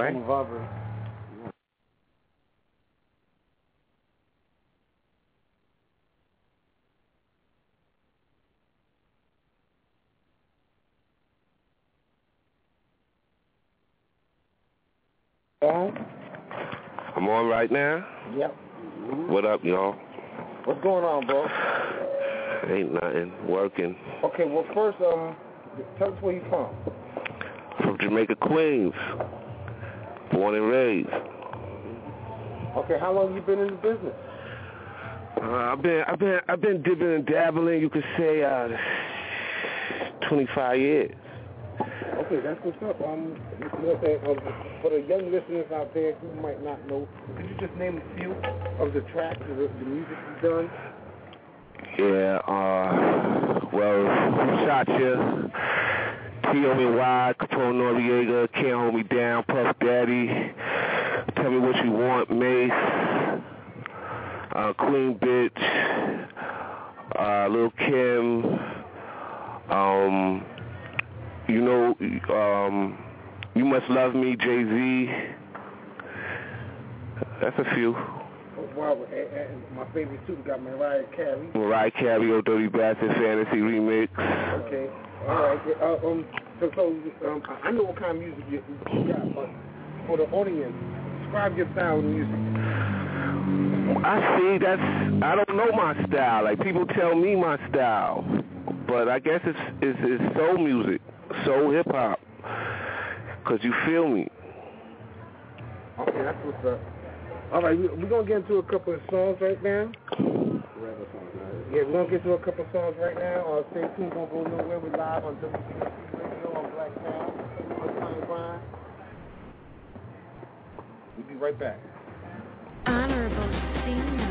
Right? I'm on right now. Yep. What up, y'all? What's going on, bro? Ain't nothing. Working. Okay, well, first, um, tell us where you from. From Jamaica, Queens. Born and raised. Okay, how long you been in the business? Uh, I've been, I've been, I've been dipping and dabbling. You could say, uh, 25 years. Okay, that's what's up. Um, you know what I'm saying? Um, for the young listeners out there who might not know, could you just name a few of the tracks, of the, the music you've done? Yeah, uh, well, Shot Ya, T.O.N.Y., Capone Noriega, Can't Hold Me Down, Puff Daddy, Tell Me What You Want, Mase, uh, Queen Bitch, uh, Lil Kim, um, you know, um, You Must Love Me, Jay-Z. That's a few. Wow, and, my favorite too, we got Mariah Carey. Mariah Carey, Ol' Dirty Bastard Fantasy Remix. Okay, all right. Uh, um, so, so um, I know what kind of music you, you got, but for the audience, describe your style of music. I see. That's I don't know my style. Like people tell me my style, but I guess it's it's, it's soul music, soul hip hop, cause you feel me. Okay, that's what's up. All right, we- we're gonna get into a couple of songs right now. Yeah, we're gonna get to a couple of songs right now. Uh, stay tuned, don't go nowhere. We're live on WBC We'll be right back. Honorable Senior.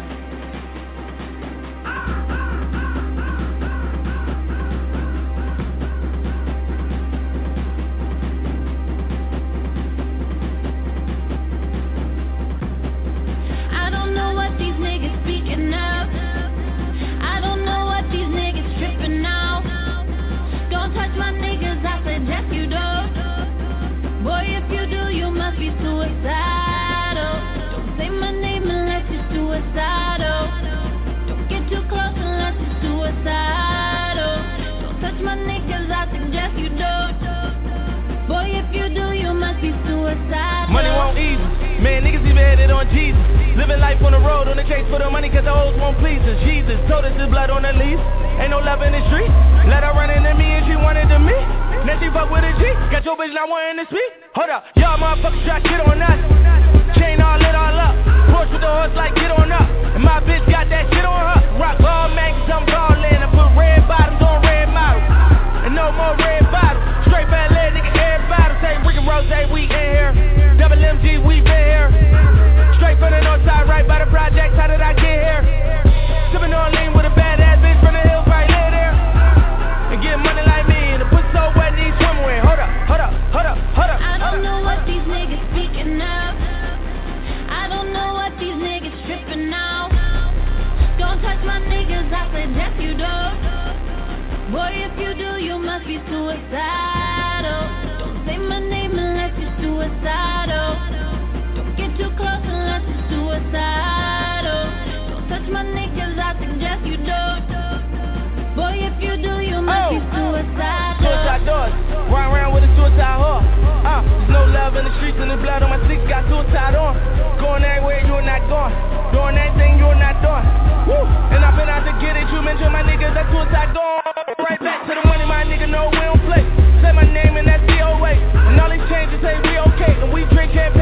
Niggas on Jesus. Living life on the road on the chase for the money cause the hoes won't please us. Jesus told us there's blood on the leaves. Ain't no love in the street. Let her run into me and she wanted to me. Now she fuck with a G. Got your bitch not wanting to speak. Hold up. Y'all motherfuckers try get on us. Chain all lit all up. Push with the horse like get on up. And my bitch got that shit on her. Rock all cause I'm ballin'. And put red bottoms on red models. And no more red bottles. Straight fat leg, nigga, everybody say Rick and Rose, we in here. Double MG, we been here. Straight from the north side, right by the projects, how did I get here? Sippin' on lean with a badass bitch from the hills, right live there. And get money like me, and the pussy so wet, need swimwear. Hold up, hold up, hold up, hold up. I don't know what these niggas speaking of. I don't know what these niggas tripping out. Don't touch my niggas, I don't. Boy, if you do, you must be suicidal. Don't say my name unless you're suicidal. Don't get too close unless you're suicidal. Don't touch my neck I suggest you don't. Boy, if you do, you must oh. be suicidal. Suicide doors, run around with a suicide whore. Uh, there's no love in the streets and the blood on my six got suicide on. Going everywhere you're not going. Doing anything you're not doing. Woo. And I've been out to get it, you mentioned my niggas, that's suicide gone back to the money, my nigga No, we don't play. Say my name in that DOA. And all these changes say we okay. And we drink champagne.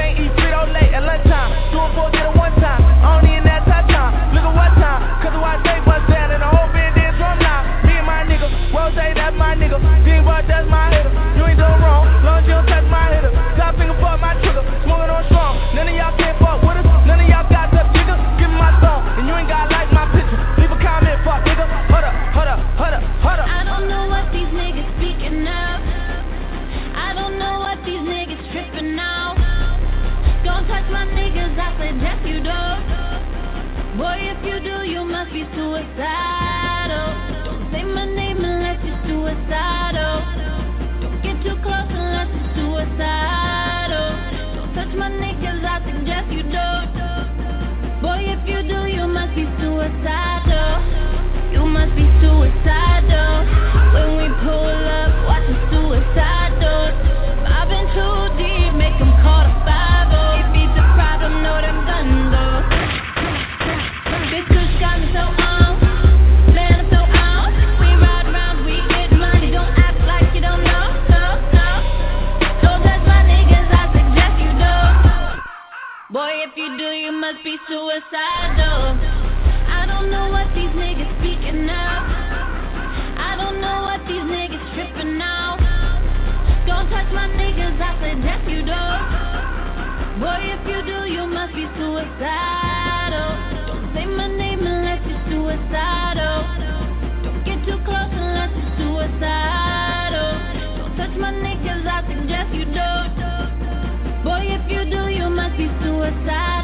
Boy, if you do, you must be suicidal. Don't say my name unless you're suicidal. Don't get too close unless you're suicidal. Don't touch my neck, I suggest you don't. Boy, if you do, you must be suicidal. You must be suicidal. When we pull up. must be suicidal. I don't know what these niggas speaking of. I don't know what these niggas tripping out. Don't touch my niggas, I said, suggest you don't. Boy, if you do, you must be suicidal. Don't say my name unless you're suicidal. Don't get too close unless you're suicidal. Don't touch my niggas. WBMCN you must be suicidal.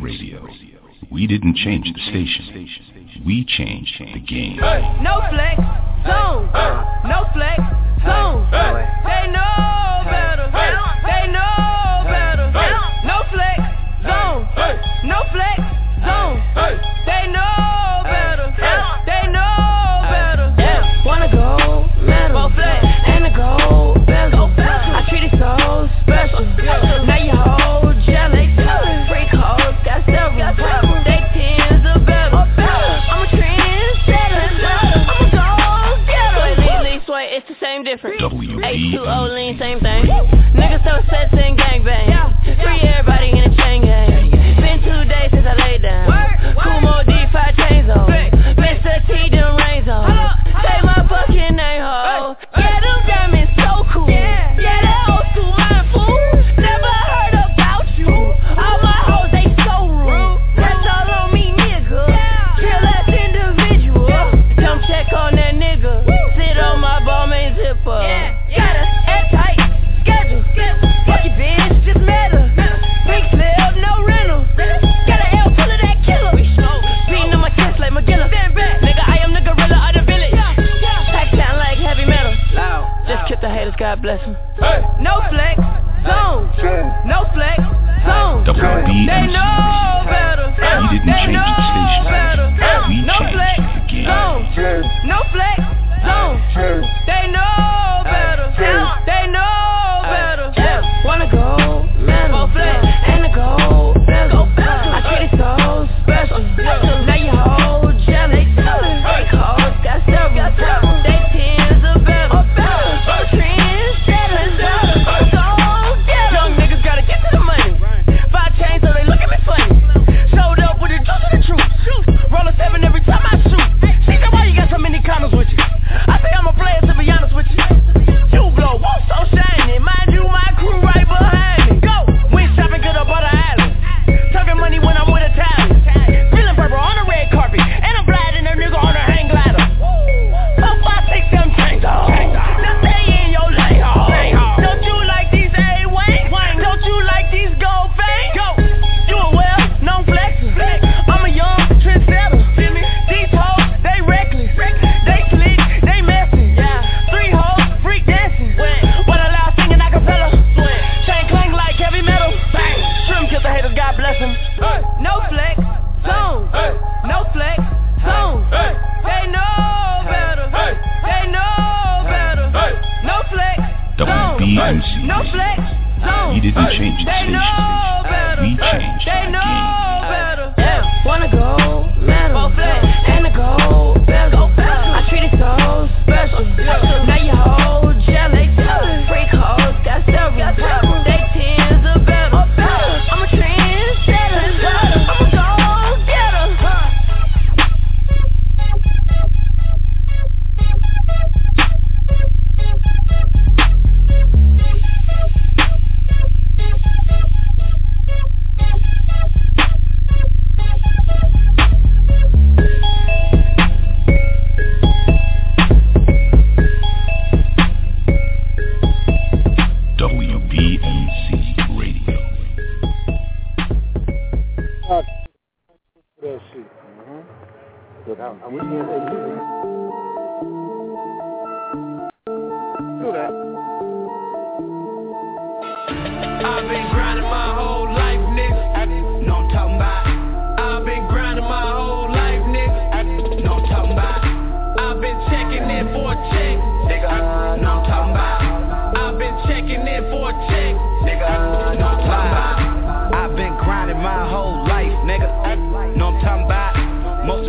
Radio. We didn't change the station. We changed the game. No flex, zone. No flex, zone. They know better.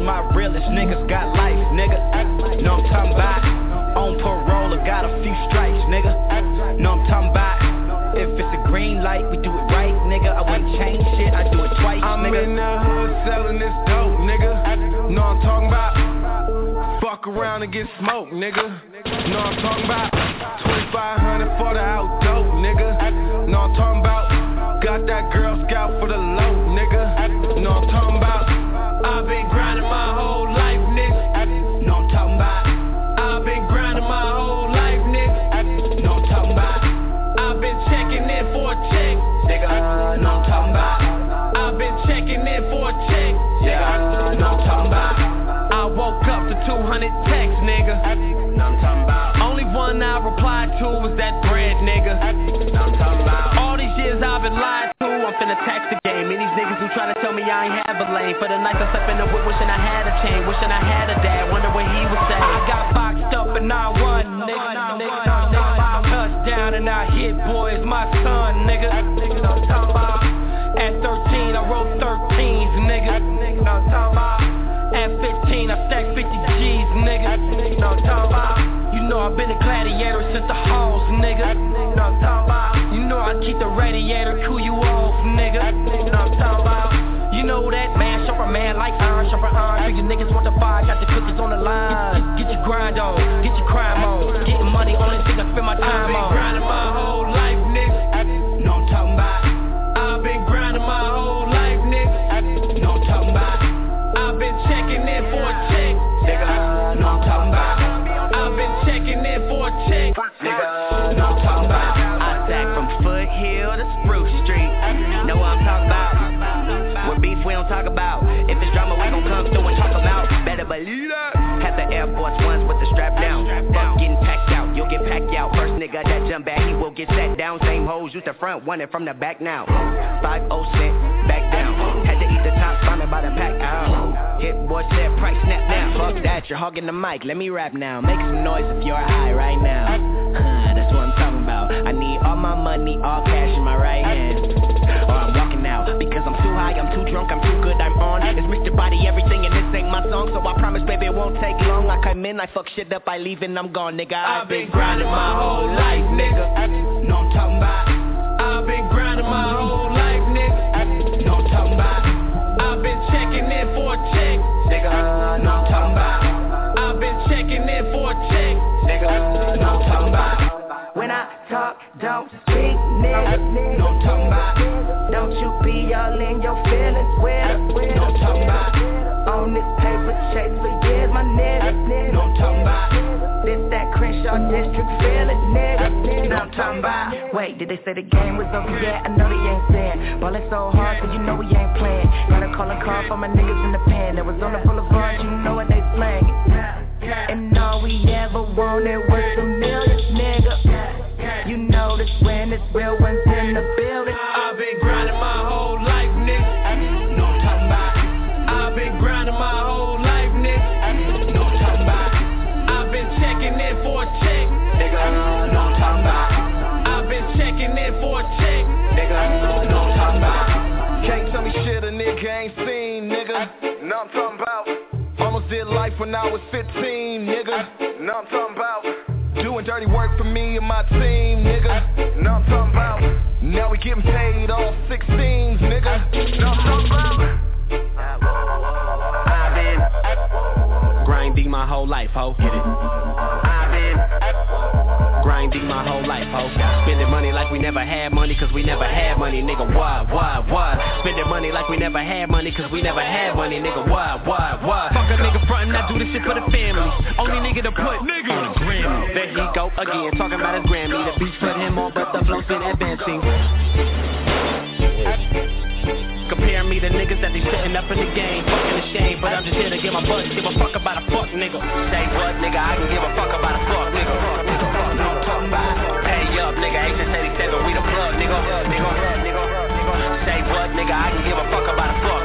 My realest niggas got life, nigga. Know I'm talking about. On parole, I got a few strikes, nigga. Know I'm talking about. If it's a green light, we do it right, nigga. I wouldn't change shit, I do it twice, I'm nigga. in the hood selling this dope, nigga. Know I'm talking about. Fuck around and get smoked, nigga. Know I'm talking about. 2500 for the out dope, nigga. Know I'm talking about. Got that Girl Scout for the low, nigga. Know I'm talking about. 200 texts, nigga. Know I'm talking about. Only one I replied to was that bread, nigga. Know I'm talking about. All these years I've been lied to, I'm finna tax the game. And these niggas who try to tell me I ain't have a lane. For the nights I slept in the whip, wishing I had a chain, wishing I had a dad, wonder what he would say. I got boxed up and I won, nigga. I've been a gladiator since the halls, nigga. Nigga, know I'm talking about. You know I keep the radiator, cool you off, nigga. Nigga, know I'm talking about. You know that man, sharper man like iron, sharper iron. So you niggas want to buy, got the cookies on the line. Get, get your grind on, get your crime on. Getting money, only thing I spend my time on. I've been grinding my whole life, gon' come through and talk about. Better believe that. Had the Air Force Ones with the strap down. Fuck getting packed out, you'll get packed out. First nigga that jump back, he will get sat down. Same hoes, used the front, one and from the back now. 5 cent, back down. Had to eat the top, farming by the pack out. Hit boy said price snap now. Fuck that, you're hogging the mic, let me rap now. Make some noise if you're high right now. That's what I'm talking about. I need all my money, all cash in my right hand. Or I'm walking out because I'm too high, I'm too drunk, I'm too good, I'm on. It's Mr. Body, everything, and this ain't my song. So I promise, baby, it won't take long. I come in, I fuck shit up, I leave and I'm gone, nigga. I've been grinding my whole life, nigga. Know I'm talking about. I've been grinding my whole life, nigga. Know I'm talking about. I've been checking in for a check, nigga. Know I'm talking about. I've been checking in for a check, nigga. Know I'm talking about. When I talk, don't speak, nigga. Know I'm talking about. Don't you be all in your feelings with Know I'm talking about. On this paper chase for years, my nigga. I'm talking about. This that Crenshaw district feeling, nigga. I'm talking about. Wait, did they say the game was over yet? I know they ain't saying. Ballin' so hard, so you know we ain't playing. Gotta call a call for my niggas in the pen. That was on the boulevard, you know what they slangin'. And all we ever wanted was some millions, nigga. You know this when it's real ones in the building. I've been grinding my whole life, nigga. Know I'm talking about. I've been grinding my whole life, nigga. Know I'm talking about. I've been checking in for a check, nigga. Know I'm talking about. I've been checking in for a check, nigga. Know I'm talking about. Can't tell me shit a nigga ain't seen, nigga. Know I'm talking about. Almost did life when I was 15, nigga. Know I'm talking about. Doing dirty work for me and my team, nigga. Getting paid all 16s, nigga. Know I'm talking about. I've been grinding my whole life, ho. Get it? I've been grinding my whole life, ho. Spending money like we never had money, cause we never had money, nigga. Why, why, why? Spending money like we never had money, cause we never had money, nigga. Why, why, why? Fuck a nigga frontin', I do this shit for the family. Only nigga to put nigga on the Grammy. There he go again, talking about his Grammy. The beats put him on, but the flow's been advancing. Compare me the niggas that they sitting up in the game, fucking the shame. But I'm just here to get my butt, give a fuck about a fuck nigga. Say what, nigga? I can give a fuck about a fuck nigga. Pay up, nigga. H87, we the plug, nigga. Say what, nigga? I can give a fuck about a. Fuck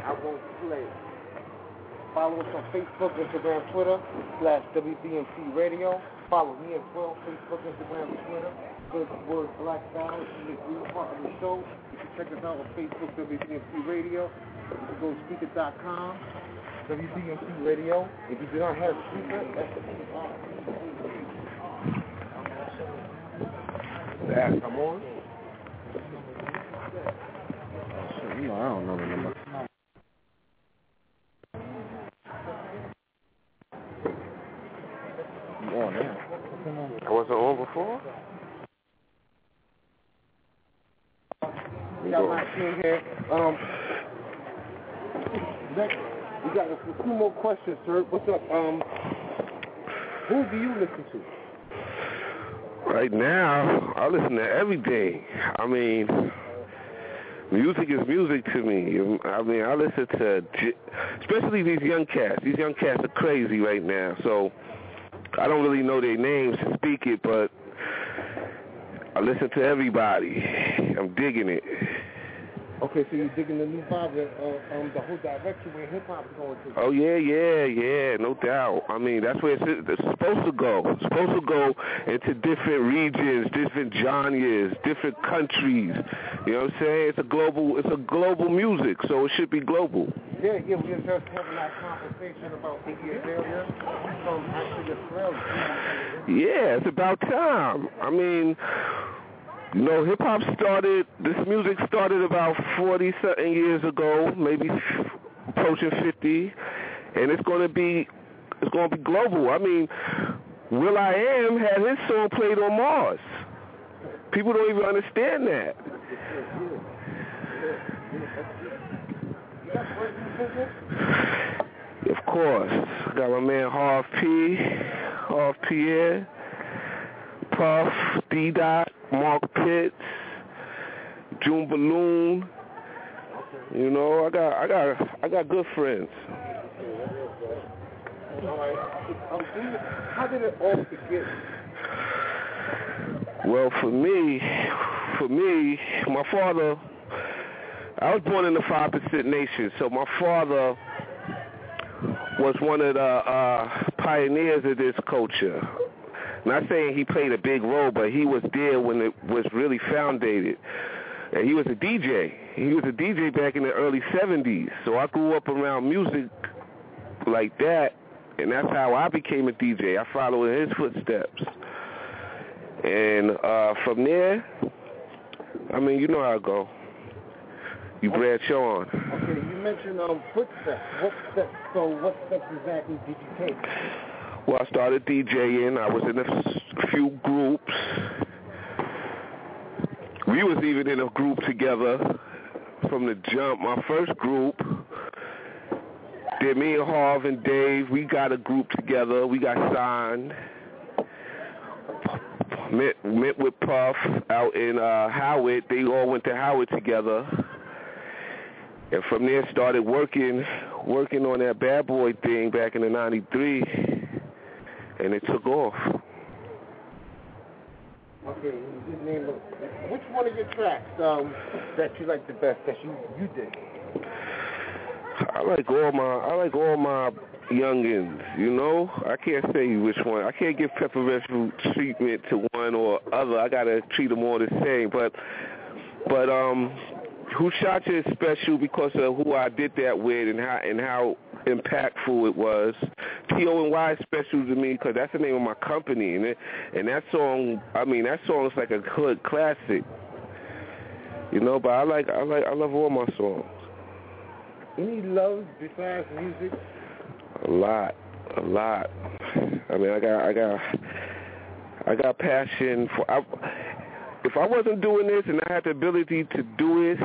I won't play. Follow us on Facebook, Instagram, Twitter, slash WBMC Radio. Follow me as well, Facebook, Instagram, Twitter. The word Black Style. It's the green part of the show. You can check us out on Facebook, WBMC Radio. You can go to spreaker.com, WBMC Radio. If you do not have Spreaker, that's the That. Come on. You know, I don't know the number. You on now? I wasn't on before? We got my team here. Um, next, we got a few more questions, sir. What's up? Um, who do you listen to? Right now, I listen to everything. I mean, music is music to me. I mean, I listen to, especially these young cats. These young cats are crazy right now. So I don't really know their names to speak it, but I listen to everybody. I'm digging it. Okay, so you're digging the new vibe, uh, um, the whole direction where hip hop is going to. Oh yeah, yeah, yeah, no doubt. I mean, that's where it's, it's supposed to go. It's supposed to go into different regions, different genres, different countries. You know what I'm saying? It's a global, it's a global music, so it should be global. Yeah, yeah, we were just having that conversation about Iggy Azalea from actually Australia. Yeah, it's about time. I mean, know, hip hop started. This music started about forty something years ago, maybe approaching fifty, and it's going to be, it's going to be global. I mean, will.i.am had his song played on Mars. People don't even understand that. Of course, got my man Harve P, Harve Pierre, Puff, D Dot, Mark Pitts, June Balloon. You know, I got, I got, I got good friends. All right. Um, do you- how did it all begin? Well, for me, for me, my father, I was born in the five percent nation, so my father was one of the uh, pioneers of this culture. Not saying he played a big role, but he was there when it was really founded. And he was a DJ. He was a DJ back in the early 70s. So I grew up around music like that, and that's how I became a DJ. I followed in his footsteps. And uh, from there, I mean, you know how I go. You branch on. Okay, you mentioned um, footsteps. What steps? So what steps exactly did you take? Well, I started DJing. I was in a few groups. We was even in a group together from the jump. My first group, then me and Harve and Dave, we got a group together. We got signed. Met met with Puff out in uh, Howard. They all went to Howard together. And from there started working working on that bad boy thing back in the 93 and it took off. Okay, did name a, which one of your tracks um, that you like the best that you you did? I like all my I like all my youngins, you know? I can't say which one. I can't give preferential treatment to one or other. I gotta treat them all the same. But but um who shot you is special because of who I did that with and how and how impactful it was. T.O. and Y is special to me because that's the name of my company, and it, and that song, I mean, that song is like a hood classic, you know. But I like, I like, I love all my songs. Any loves besides music? A lot, a lot. I mean, I got, I got, I got passion for. I, if I wasn't doing this and I had the ability to do it,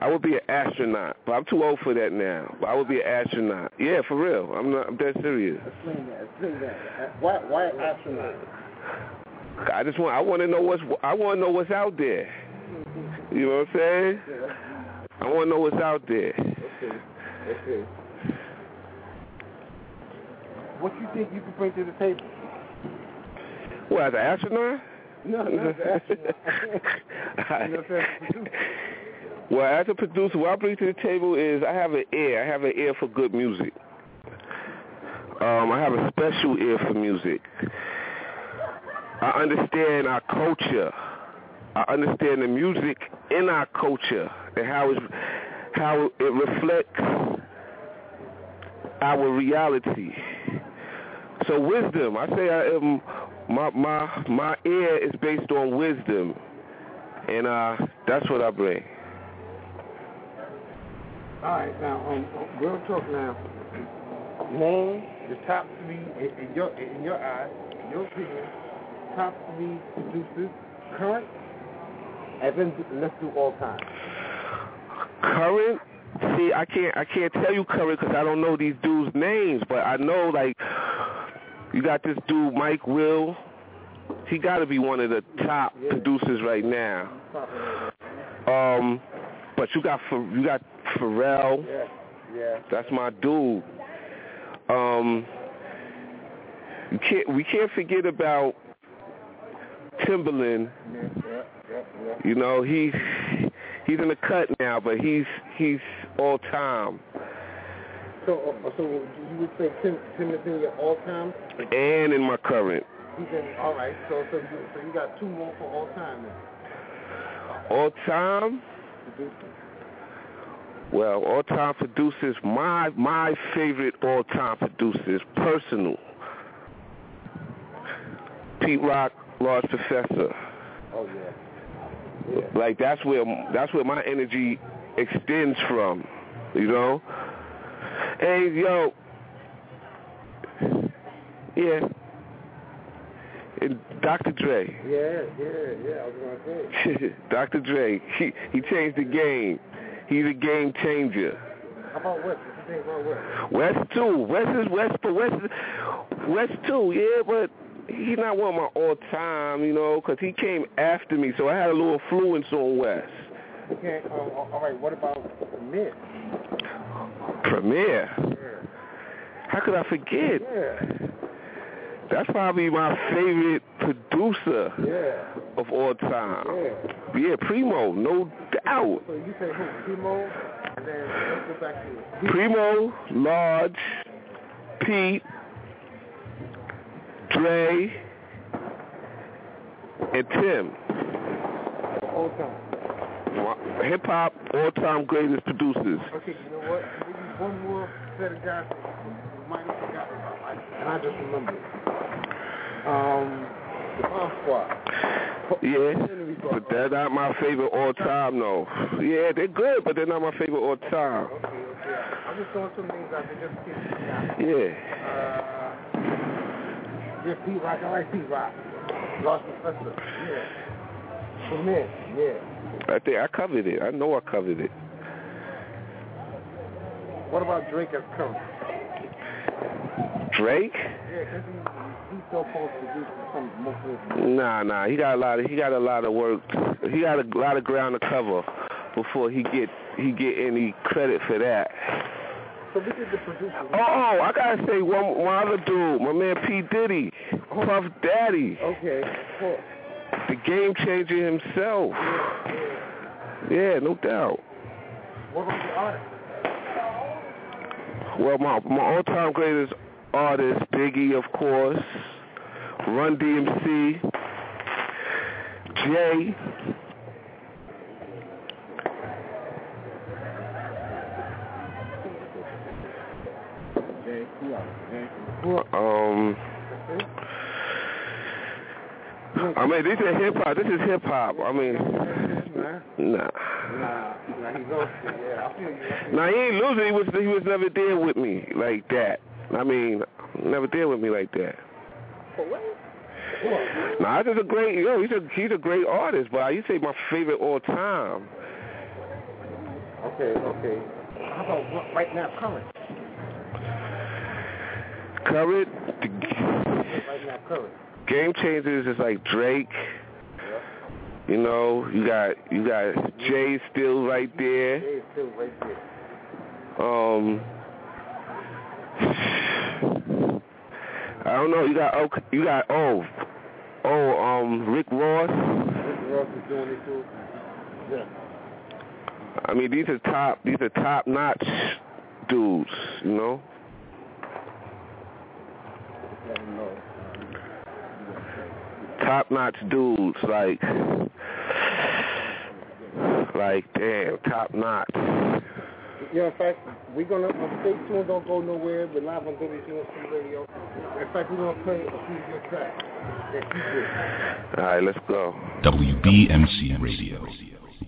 I would be an astronaut. But I'm too old for that now. But I would be an astronaut. Yeah, for real. I'm not. I'm dead serious. Explain that. Explain that. Uh, Why? Why astronaut? I just want. I want to know what's. I want to know what's out there. You know what I'm saying? Yeah. I want to know what's out there. Okay. Okay. What you think you can bring to the table? What as an astronaut? No, not? Well, as a producer, what I bring to the table is I have an ear. I have an ear for good music. Um, I have a special ear for music. I understand our culture. I understand the music in our culture and how it's, how it reflects our reality. So wisdom, I say I am my my my ear is based on wisdom, and uh, that's what I bring. All right, now um, real talk now. Name the top three in, in your in your eyes, in your opinion, top three producers current, and then let's do all time. Current, see, I can't I can't tell you current because I don't know these dudes' names, but I know like you got this dude Mike Will. He got to be one of the top producers right now. Um, but you got you got Pharrell. Yeah, yeah. That's my dude. Um, you can't we can't forget about Timbaland. Yeah. You know he's he's in the cut now, but he's he's all time. So, uh, so you would say Tim Tim is in your all time? and in my current. He's in. All right. So, so you so you got two more for all time then. All time? Producers. Well, all time producers, my my favorite all time producers, personal. Pete Rock, Large Professor. Oh yeah. Yeah. Like that's where that's where my energy extends from, you know. Hey, yo, yeah, Dr. Dre, Yeah, yeah, yeah. I was gonna say. Dr. Dre, he he changed the game. He's a game changer. How about West? What you think about West? West too. West is West, but West is West too. Yeah, but he's not one of my all time, you know, because he came after me, so I had a little influence on West. Okay. Um, all right. What about Mid? Premier. Yeah. How could I forget? Yeah. That's probably my favorite producer Yeah. of all time. Yeah. Yeah, Primo, no doubt. So you say who? Primo, and then let's go back to Primo, Large, Pete, Dre, and Tim. all time. Hip hop all time greatest producers. Okay, you know what? Maybe one more set of guys you might have forgotten about, right? and I just remembered. Um, the Bomb Squad. Yeah, but they're not my favorite all time though. Yeah, they're good, but they're not my favorite all time. Okay, okay. I'm just throwing some names out there just in case. Yeah. Uh, yeah, Pete Rock. I like Pete Rock. Lost Professor. Yeah. For men, yeah. I think I covered it. I know I covered it. What about Drake as current? Drake? Yeah, he's so supposed to do some most Nah, nah. He got a lot of he got a lot of work. He got a lot of ground to cover before he get he get any credit for that. So this is the producer. Oh, oh I gotta say one one other dude, my man P Diddy, Puff Daddy, Okay, of course. the game changer himself. Yeah, no doubt. What about the artist? Well, my my all time greatest artist, Biggie, of course, Run DMC. Jay. um. I mean, this is hip hop. This is hip hop. I mean, man? Nah. Nah, nah, he lost it. Yeah, I feel you. I feel Nah, he ain't losing. He was he was never there with me like that. I mean, never there with me like that. For what? Nah, he's just a great yo. He's a he's a great artist, but I you say my favorite all time. Okay, okay. How about right now, current? Current Right now, current. game changers is like Drake. You know, you got you got Jay still right there. Jay still right there. Um, I don't know. You got oh, you got oh, oh, um, Rick Ross. Rick Ross is doing it too. Yeah. I mean, these are top. These are top notch dudes. You know. Know. top notch dudes like like damn top notch Yeah, in fact, we're gonna uh, stay tuned. Don't go nowhere. We're live on WCNC Radio. In fact, we're gonna play a few of your tracks you did. all right let's go WBMC Radio.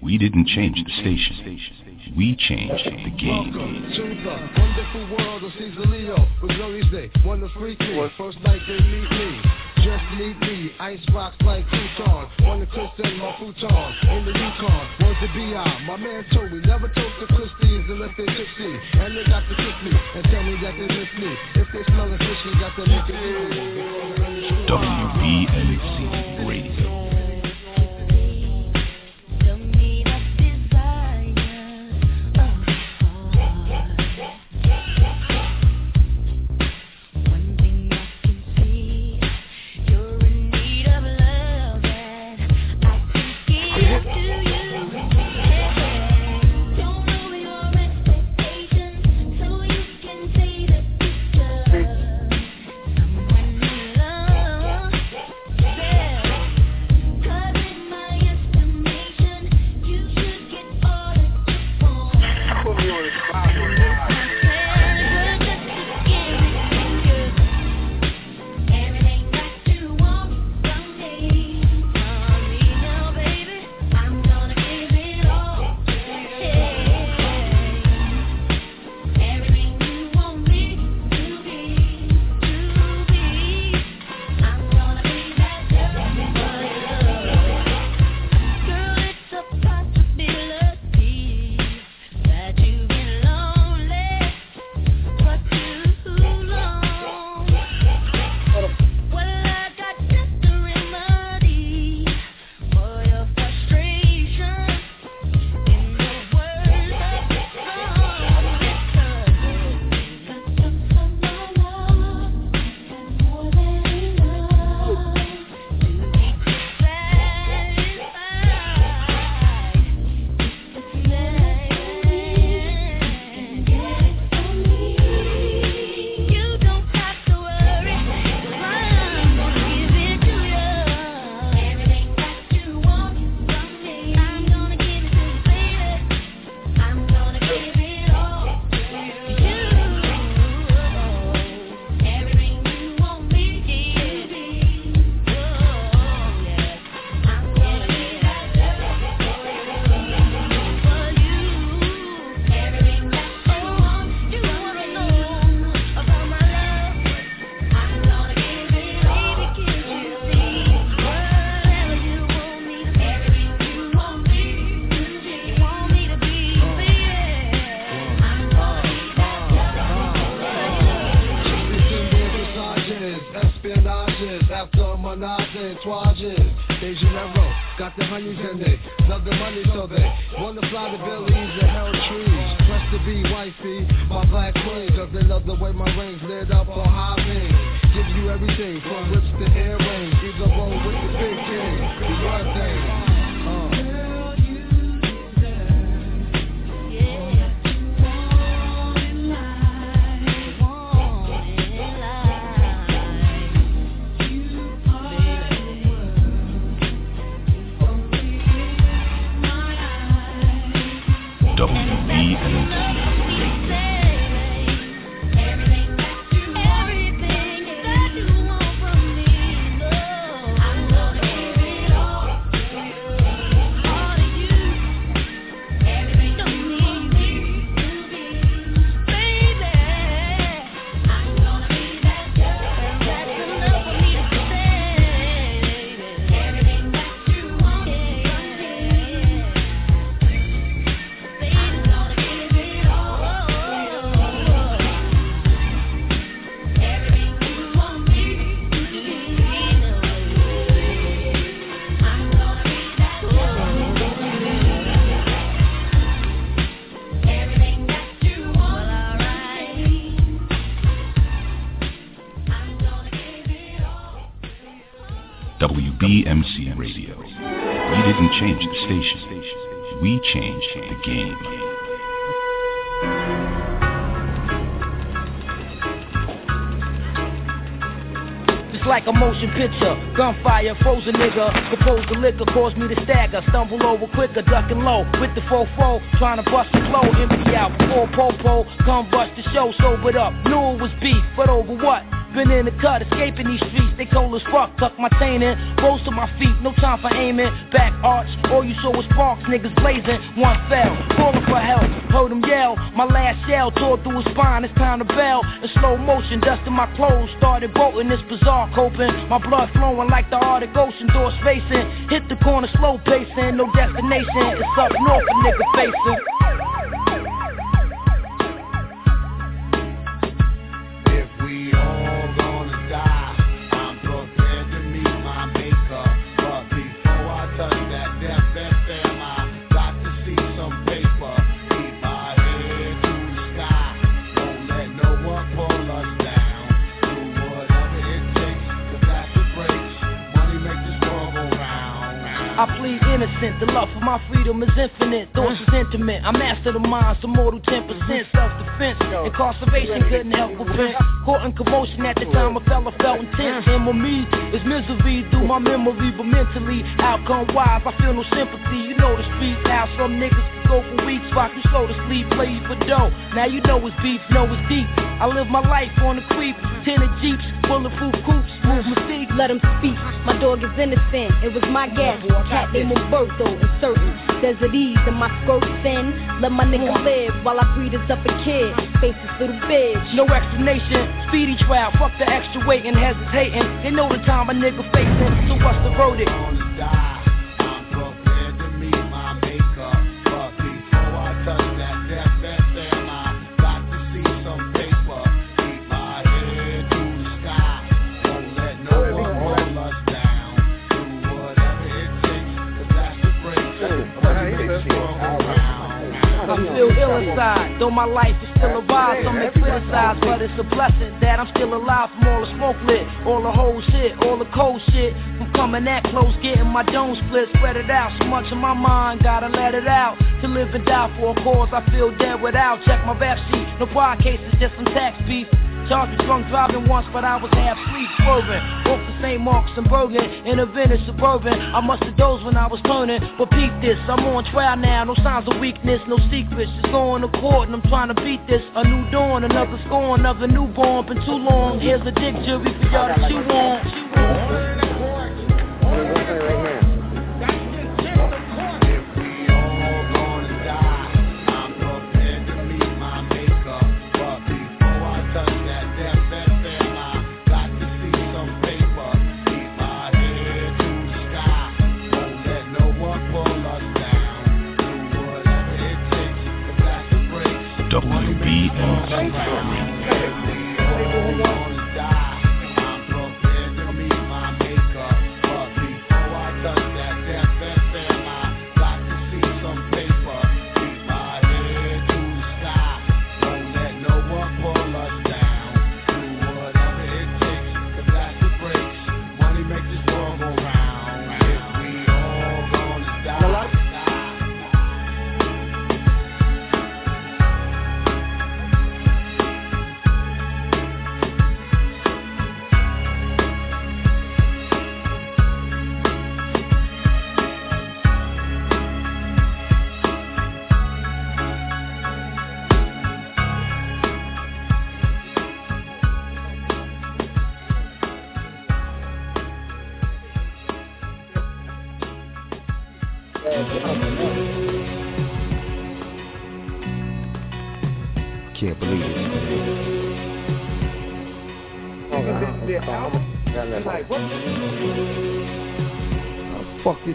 We didn't change the station. We changed the game. To the wonderful world of Caesar Leo with Glorious Day. Wanna freak me? First night they meet me. Just meet me, ice rocks like Tucson. Wanna twist in my futon in the. Want to be out. My man told me never toast the Christies unless they tipsy. And they got to kiss me and tell me that they miss me. If they smell a fishy, got to make it easy. WBMC twages. De Janeiro, got the honeys in it. Love the money so they wanna fly the billies and hell trees. Press to be wifey, my black queen. Cause they love the way my rings lit up on high beam. Give you everything from whips to earrings. Either roll with the big king. Do your thing. Change the station. We changed the game. Just like a motion picture, gunfire, frozen nigga. Propose the liquor, cause me to stagger. Stumble over quicker, ducking low. With the fofo, trying to bust the flow. Empty out, full popo. Come bust the show, sobered up. Knew it was beef, but over what? Been in the cut, escaping these streets. They cold as fuck, tuck my chain in. Rose to my feet, no time for aiming. Back arch, all you saw was sparks, niggas blazing. One fell, calling for help. Heard him yell, my last shell tore through his spine. It's time to bail. In slow motion, dusting my clothes. Started bolting this bizarre coping. My blood flowing like the Arctic Ocean, door spacing. Hit the corner, slow pacing. No destination, it's up north, a nigga facing. I innocent, the love for my freedom is infinite, thoughts is intimate. I master the mind, some mortal 10%, self-defense. Incarceration couldn't help but prevent. Caught in commotion at the time, a fella felt intense. And with me is misery through my memory, but mentally, outcome wise, I feel no sympathy. You know the street, now. some niggas can go for weeks, rock you slow to sleep, play you for dough. Now you know it's beef, know it's deep. I live my life on the creep, tinted jeeps, bulletproof coupes, move mystique. Let him speak. My dog is innocent. It was my gas. Cat named Umberto and certain. Desert ease in my skirt thin. Let my nigga live while I breed his up a kid. Face this little bitch. No explanation, speedy trial, fuck the extra waiting, hesitating. They know the time a nigga facing, so what's the verdict? It's a blessing that I'm still alive from all the smoke lit, all the whole shit, all the cold shit. From coming that close, getting my dome split, spread it out. So much in my mind, gotta let it out. To live and die for a cause I feel dead without. Check my rap sheet, no bar cases, just some tax beef. Charged with drunk driving once, but I was half asleep, swerving. Off the same marks and Bergen, in a vintage suburban. I must have dozed when I was turning, but peep this. I'm on trial now, no signs of weakness, no secrets. Just going to court and I'm trying to beat this. A new dawn, another score, another newborn. Been too long. Here's a dick jury for y'all to chew on. WBMC.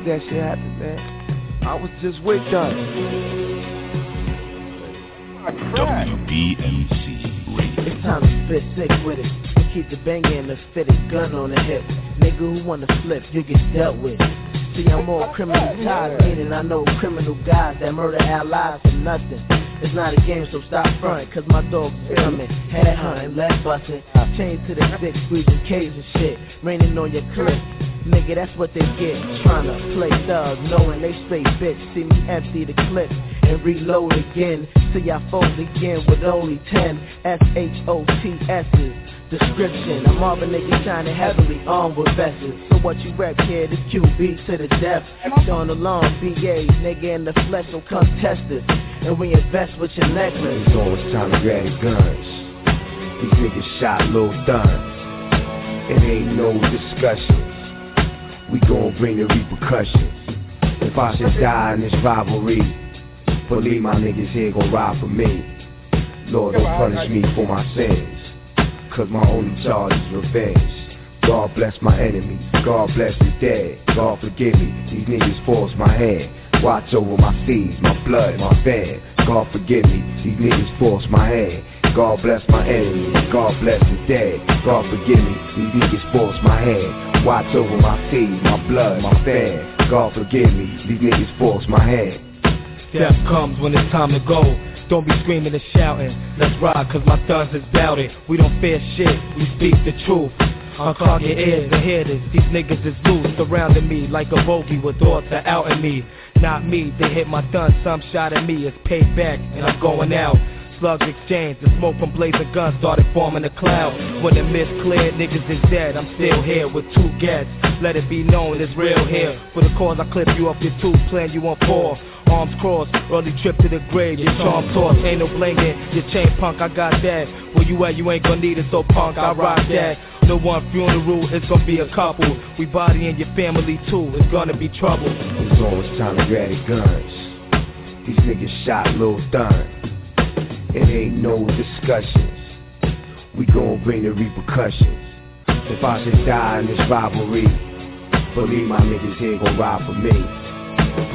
That shit happen, man? I was just with done. WBMC Radio. It's time to spit sick with it. To keep the banger and the fitted gun on the hip. Nigga who wanna flip, you get dealt with. See, I'm all criminal ties, meaning I know criminal guys that murder allies for nothing. It's not a game, so stop front, cause my dog's coming. Head hunting, left busting. Chained to the stick, squeezing K's and shit. Raining on your clip. Nigga, that's what they get. Tryna play thug, knowing they say bitch. See me empty the clip and reload again. Till y'all fold again with only 10 S-H-O-T-S's. Description, I'm all the niggas shining heavily armed with vests. So what you rap here, is QB to the death. Going along, BA, nigga in the flesh, so come test us. And we invest with your necklace. It's always time to grab the guns. These niggas shot little Duns. It ain't no discussion. We gon' bring the repercussions. If I should die in this rivalry, believe my niggas here gon' ride for me. Lord, don't punish me for my sins. Cause my only charge is revenge. God bless my enemies. God bless the dead. God forgive me. These niggas force my hand. Watch over my seeds, my blood, my fan. God forgive me. These niggas force my hand. God bless my enemies. God bless the dead. God forgive me. These niggas force my hand. Watch over my seeds, my blood, my fan. God forgive me. These niggas force my hand. Death comes when it's time to go. Don't be screaming and shouting. Let's ride cause my thugs is it. We don't fear shit, we speak the truth. Unclog your ears and hear this. These niggas is loose, surrounding me like a bogey with thoughts are out in me. Not me, they hit my gun, some shot at me. It's payback and I'm going out. Slugs exchange, the smoke from blazing guns started forming a cloud. When the mist cleared, niggas is dead. I'm still here with two gets. Let it be known it's real here. For the cause, I clip you up your tooth, plan you on four. Arms crossed, early trip to the grave, your charm tossed, ain't no blingin', your chain punk, I got that. Where you at, you ain't gonna need it, so punk, I rock that. No one funeral, it's gonna be a couple. We body and your family too, it's gonna be trouble. It's always time to grab the guns. These niggas shot Lil Dunn. It ain't no discussions. We gon' bring the repercussions. If I should die in this rivalry, believe my niggas here gon' ride for me.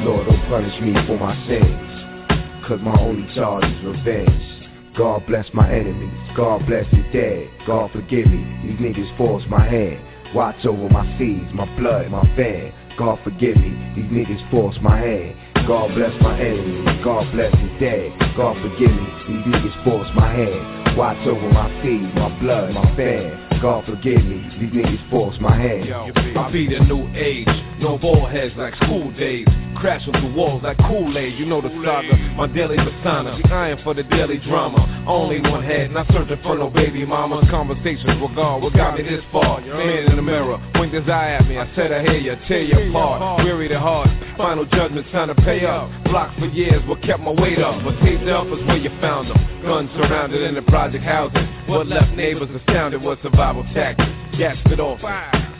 Lord, don't punish me for my sins. Cause my only charge is revenge. God bless my enemies. God bless the dead. God forgive me. These niggas force my hand. Watch over my seeds, my blood, my fan. God forgive me. These niggas force my hand. God bless my enemies. God bless the dead. God forgive me. These niggas force my hand. Watch over my seeds, my blood, my fan. God forgive me. These niggas force my hand. I be the new age. No ball heads like school days. Crashing through walls like Kool-Aid. You know the saga. My daily persona. Iron for the daily drama. Only one head. Not searching for no baby mama. Conversations with God. What got me this far? Man in the mirror. Winked his eye at me. I said I hear you. Tear you apart. Weary the heart. Final judgment. Time to pay up. Blocked for years. What kept my weight up? But taped up is where you found them. Guns surrounded in the project housing. What left neighbors astounded was survival tactics. Gasped it off.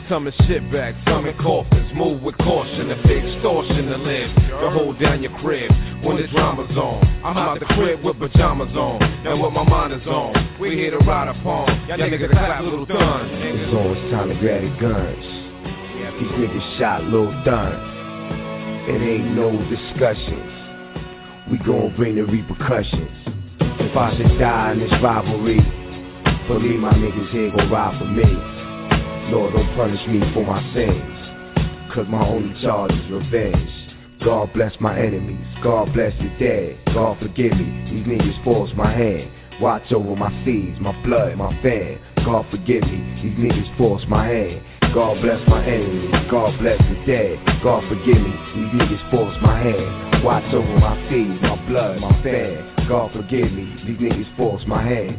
Some in shipwrecks, some in coffins. Move with caution, a big extortion to live. To hold down your crib when the drama's on. I'm out the crib with pajamas on, and with my mind is on. We here to ride upon. Y'all niggas clap little guns. It's always time to grab the guns. These niggas shot Lil Dunn. It ain't no discussions. We gon' bring the repercussions. If I should die in this rivalry, believe my niggas here gon' ride for me. Lord, don't punish me for my sins. Cause my only charge is revenge. God bless my enemies. God bless the dead. God forgive me. These niggas force my hand. Watch over my seeds, my blood, my fan. God forgive me. These niggas force my hand. God bless my enemies. God bless the dead. God forgive me. These niggas force my hand. Watch over my seeds, my blood, my fan. God forgive me. These niggas force my hand.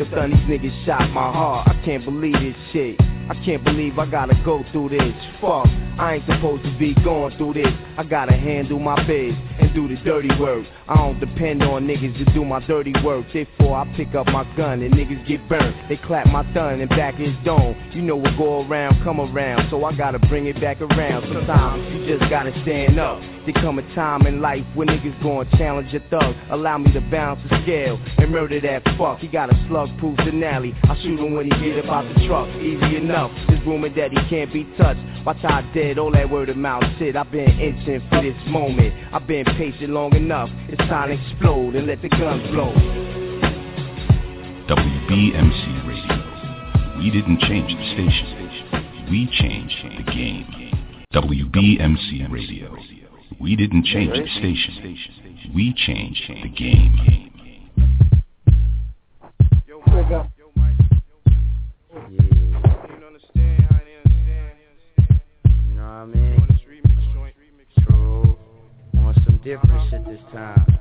If son, these niggas shot my heart, I can't believe this shit. I can't believe I gotta go through this. Fuck, I ain't supposed to be going through this. I gotta handle my biz and do the dirty work. I don't depend on niggas to do my dirty work. Therefore, I pick up my gun and niggas get burnt. They clap my thumb and back is dome. You know what go around, come around. So I gotta bring it back around. Sometimes you just gotta stand up. There come a time in life when niggas gon' challenge your thug. Allow me to balance the scale and murder that fuck. He got a slug proof Denali. I shoot him when he get up about the truck. Easy enough. There's rumor that he can't be touched. Watch how I dead, all that word of mouth shit. I've been itching for this moment. I've been patient long enough. It's time to explode and let the guns blow. WBMC Radio. We didn't change the station. We changed the game. WBMC Radio. We didn't change the station. We changed the game. different shit this time.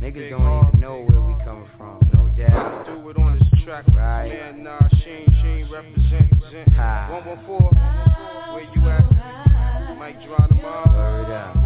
Niggas don't even know where we coming from, no doubt. Do it on this track, right? Man, nah, she ain't, she ain't represent. 114, where you at? Mike Geronimo. Word up.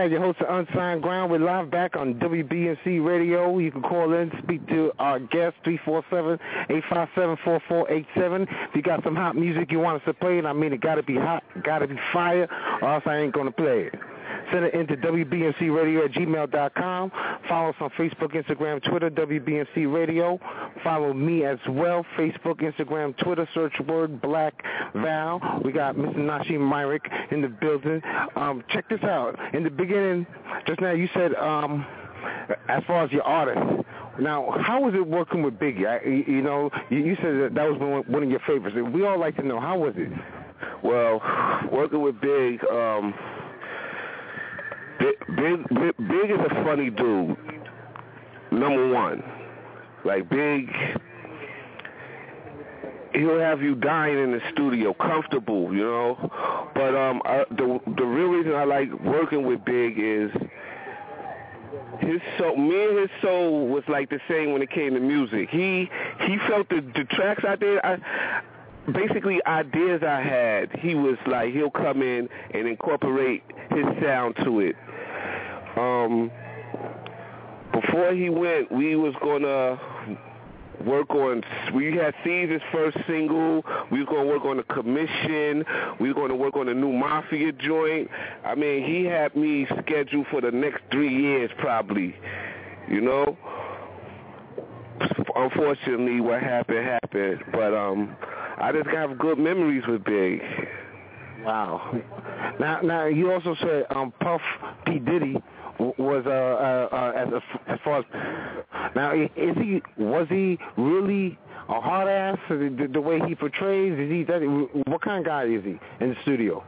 Val, your host of Unsigned Grind. We're live back on WBMC Radio. You can call in, speak to our guest, 347-857-4487. If you got some hot music you want us to play, and I mean it got to be hot, got to be fire, or else I ain't going to play it. Send it into WBMCradio at gmail.com. Follow us on Facebook, Instagram, Twitter, WBMC Radio. Follow me as well, Facebook, Instagram, Twitter. Search word Black Val. We got Mr. Nashiem Myrick in the building. Um, check this out. In the beginning, just now you said, um, as far as your artist, now, how was it working with Biggie? I, you know, you, you said that that was one, one of your favorites. We all like to know, how was it? Well, working with Big, um, Big, Big, Big, is a funny dude. Number one, like Big, he'll have you dying in the studio, comfortable, you know. But um, I, the the real reason I like working with Big is his soul. Me and his soul was like the same when it came to music. He he felt the the tracks I did. I basically ideas I had. He was like he'll come in and incorporate his sound to it. Um, before he went, we was gonna work on. We had Cease's first single. We was gonna work on the commission. We was gonna work on the new Mafia joint. I mean, he had me scheduled for the next three years, probably. You know. Unfortunately, what happened happened, but um, I just have good memories with Big. Wow. Now, now you also said um, Puff P Diddy was uh, uh, uh, as as far as now is he was he really a hard ass the, the, way he portrays? Is he that? What kind of guy is he in the studio?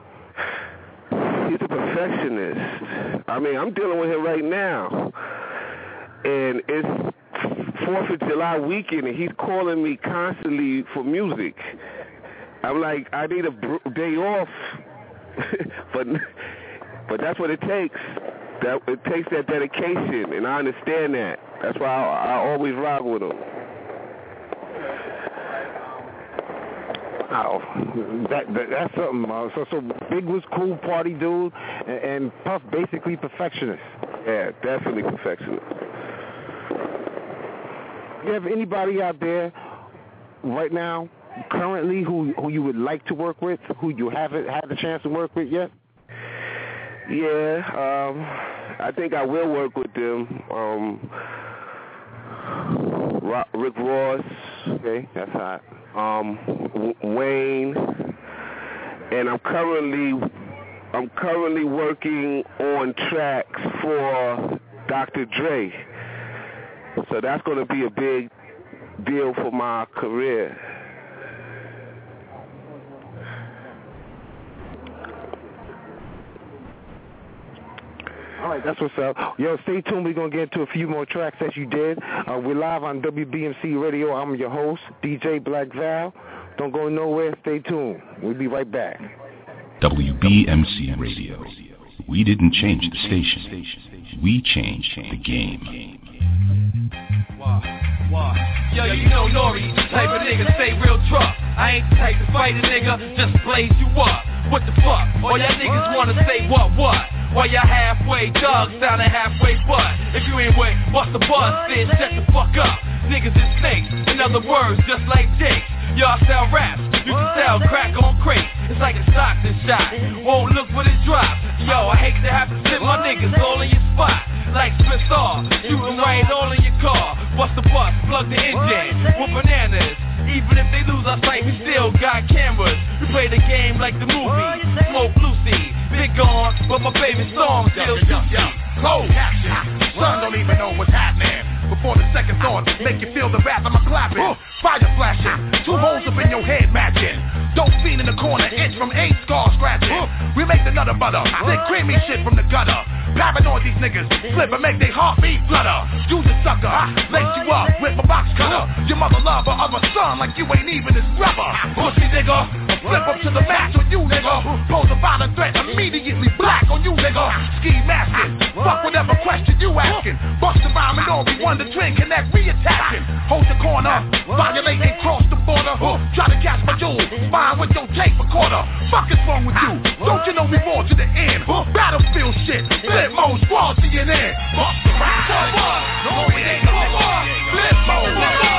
He's a perfectionist. I mean, I'm dealing with him right now, and it's Fourth of July weekend, and he's calling me constantly for music. I'm like, I need a br- day off, but but that's what it takes. That it takes that dedication, and I understand that. That's why I, I always rock with him. Wow, that, that that's something. Uh, so so Big was cool party dude, and, and Puff basically perfectionist. Yeah, definitely perfectionist. You have anybody out there right now, currently, who who you would like to work with, who you haven't had the chance to work with yet? Yeah, um, I think I will work with them. Um, Rick Ross, okay, that's hot. Um, w- Wayne, and I'm currently I'm currently working on tracks for Dr. Dre. So that's going to be a big deal for my career. All right, that's what's up. Yo, stay tuned. We're going to get into a few more tracks that you did. Uh, we're live on WBMC Radio. I'm your host, DJ Black Val. Don't go nowhere. Stay tuned. We'll be right back. WBMC Radio. We didn't change the station. We changed the game. Yo, you know Nori, the type of nigga stay real tough. I ain't the type to fight a nigga, just blaze you up. What the fuck? All y'all niggas wanna say what what? While y'all halfway down and halfway butt. If you ain't with bust the buzz, then shut the fuck up. Niggas is snakes, in other words, just like dicks. Y'all sell raps, you can sell crack on crate. It's like a Stockton shot, won't look when it drops. Yo, I hate to have to sit my niggas all in your spot. Like Smith Saw, shooting right all in your car. Bust the bus, plug the engine with bananas. Even if they lose our sight, we still got cameras. We play the game like the movie. Smoke Lucy, big on, but my favorite song still caption. Son don't even know what's happening. Before the second thought make you feel the wrath of my clapping. Fire flashing, two holes up in your head matching. Dope fiend in the corner, inch from eight scar scratching. We make the nutter butter, sick creamy shit from the gutter. Paranoid these niggas, flip and make their heartbeat flutter. Use a sucker, lace you up with a box cutter. Your mother love her other son like you ain't even his brother. Pussy nigga, flip up to the match on you nigga. Pose a violent threat, immediately black on you nigga. Ski masking, fuck whatever question you asking. Bust the rhyme and all be one to twin connect, reattaching. Hold the corner, violating, cross the border. Try to catch my jewel, fine with your tape recorder. Fuck is wrong with you? Don't you know we more to the end? Battlefield shit, flip mode, squad CNN. Bust the rhyme, no it ain't no more. Flip mode,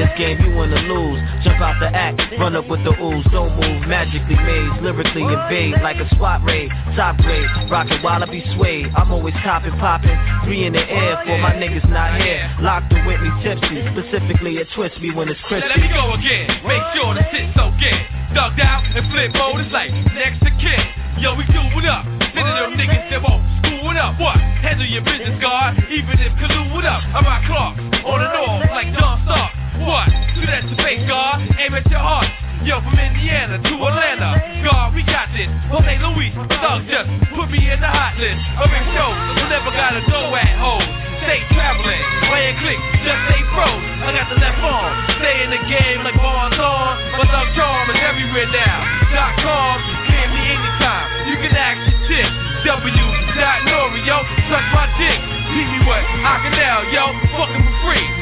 this game, you wanna lose. Jump out the act, run up with the ooze. Don't move, magically made, lyrically invade like a spot raid. Top grade, rockin' while I be swayed. I'm always copping, popping, three in the air for my niggas not here. Locked the Whitney tipsy, specifically it twists me when it's crispy. Now let me go again. Make sure the shit's so good. Dugged out and flip mode is like next to kid. Yo, we doing up. None of them niggas that won't screwing up. What? Handle your business, guard. Even if collude up. I'm my clock on and off like John Stark. What? Do that to face, guard. Aim at your heart. Yo, from Indiana to Atlanta. God, we got this. Jose Luis, thug just put me in the hot list. Of his shows, I never gotta go at home. Stay traveling, playing click, just stay froze. I got the left arm, stay in the game like Bonds on. My thug charm is everywhere now. Dot com, hear me anytime. You can ask your chick. W. Dot Nori, yo, suck my dick. Meet me what? I can now, yo, fucking for free.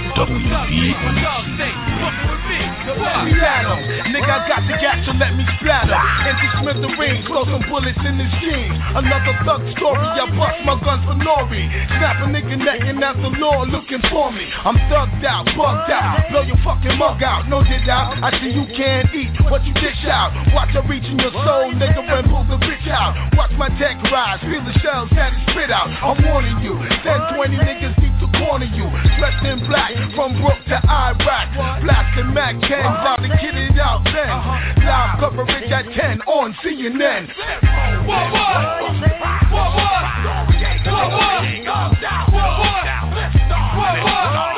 Piano. Nigga, I got the gas, so let me splatter. Empty Smith the ring, throw some bullets in his jeans. Another thug story, I bust my guns for Nori. Snap a nigga neck and that's the law looking for me. I'm thugged out, bugged out, blow your fucking mug out. No dig out, I see you can't eat what you dish out. Watch her reach in your soul, nigga, and pull the bitch out. Watch my tech rise, feel the shells that it spit out. I'm warning you, 10, 20 niggas corner you. Dressed in black, from Brook to Iraq. Blasting Mac 10, about uh-huh. to get it out then. Uh-huh. Live coverage at 10 on CNN. What, what? What, what? What, what? What, what?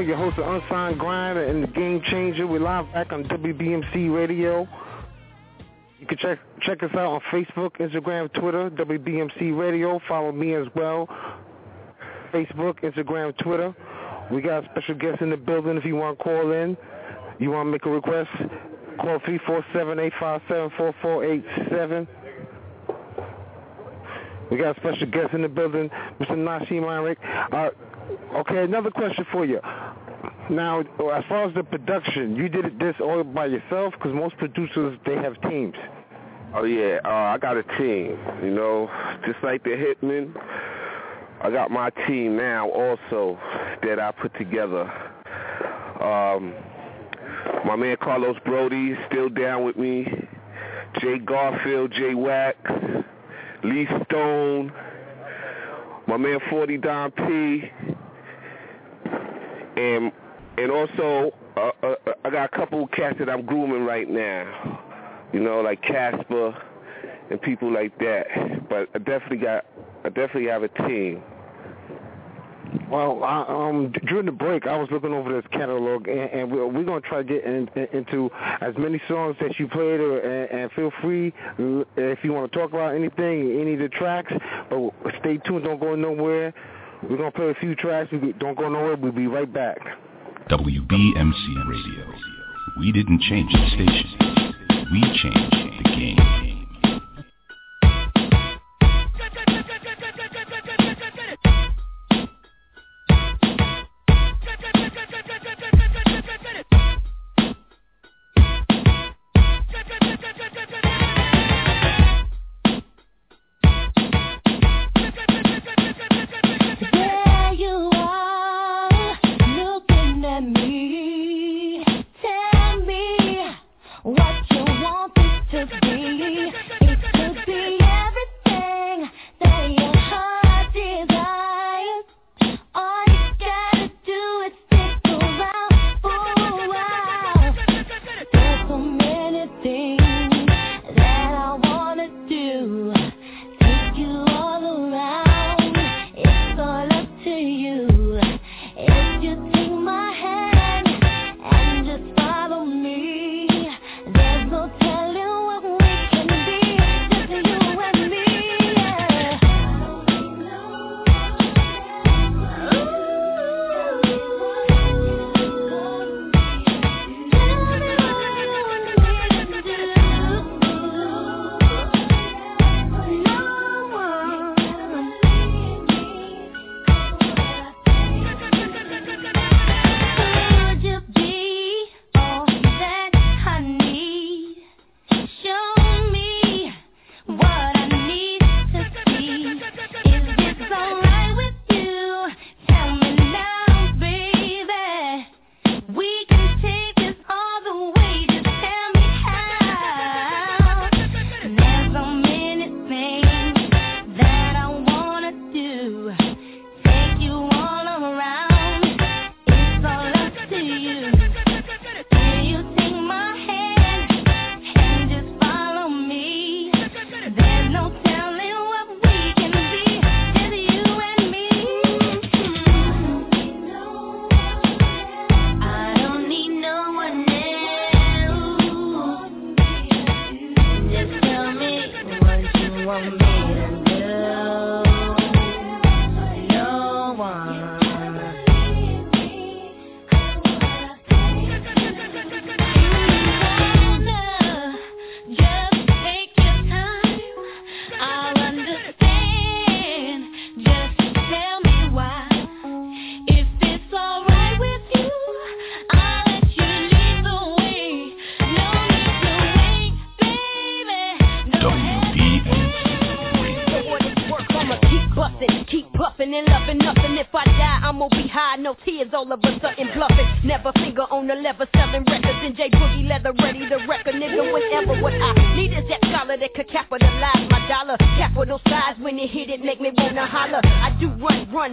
Your host of Unsigned Grinder and the Game Changer. We're live back on WBMC Radio. You can check check us out on Facebook, Instagram, Twitter, WBMC Radio. Follow me as well. Facebook, Instagram, Twitter. We got a special guests in the building if you want to call in. You want to make a request, call 347-857-4487. We got a special guest in the building, Mr. Heinrich. Uh, okay, another question for you. Now, as far as the production, you did this all by yourself? Because most producers, they have teams. Oh yeah, uh, I got a team. You know, just like the Hitman, I got my team now also that I put together. Um, my man Carlos Broady still down with me. Jay Garfield, Jay Wax, Lee Stone, my man 40 Don P, and and also uh, uh, I got a couple cats that I'm grooming right now. You know, like Casper and people like that. But I definitely got I definitely have a team. Well, I, um, during the break, I was looking over this catalog, and, and we're, we're going to try to get in, in, into as many songs that you played, or, and, and feel free if you want to talk about anything, any of the tracks. But stay tuned, don't go nowhere. We're going to play a few tracks. We don't go nowhere. We'll be right back. WBMC Radio. We didn't change the station. We changed the game.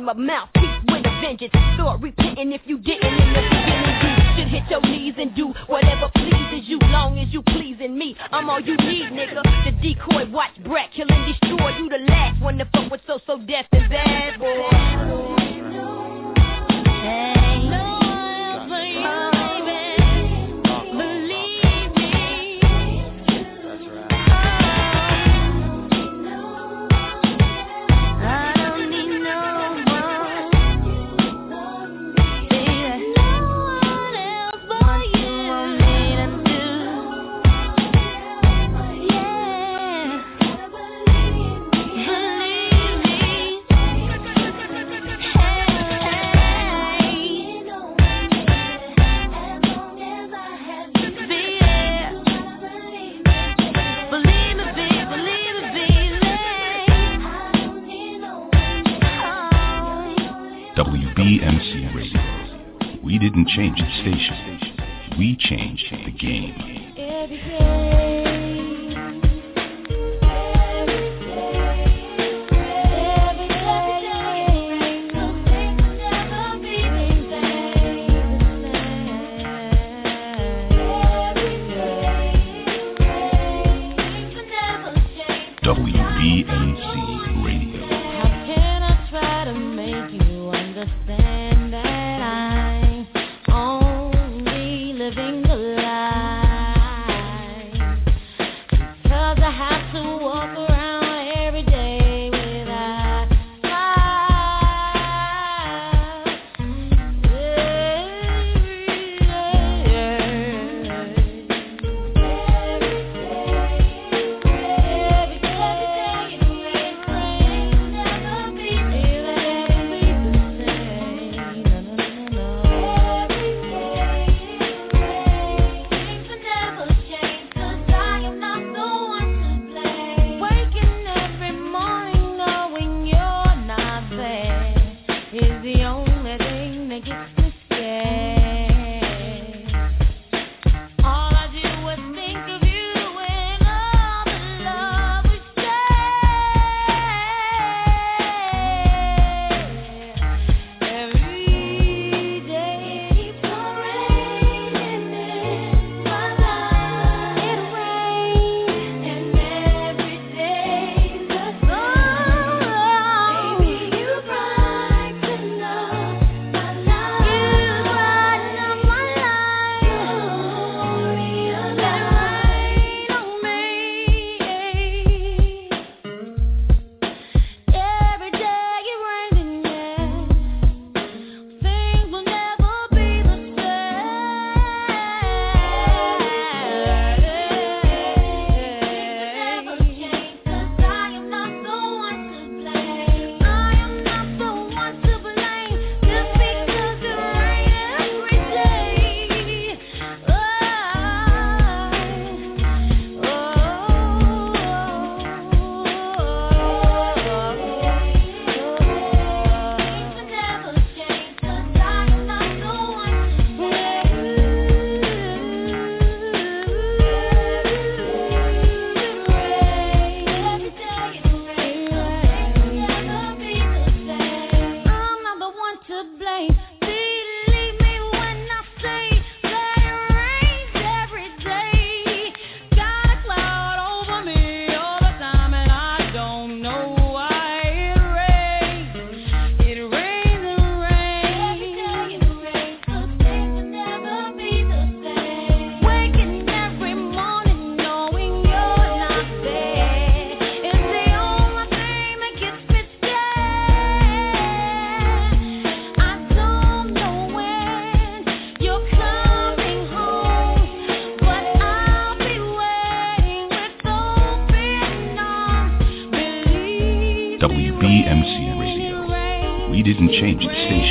My mouth, peace with a vengeance. Start repenting if you didn't in the beginning. You should hit your knees and do whatever pleases you, long as you pleasing me. I'm all you need, nigga. The decoy, watch, brat, kill and destroy. You the last one to fuck with so so deaf and bad change the station.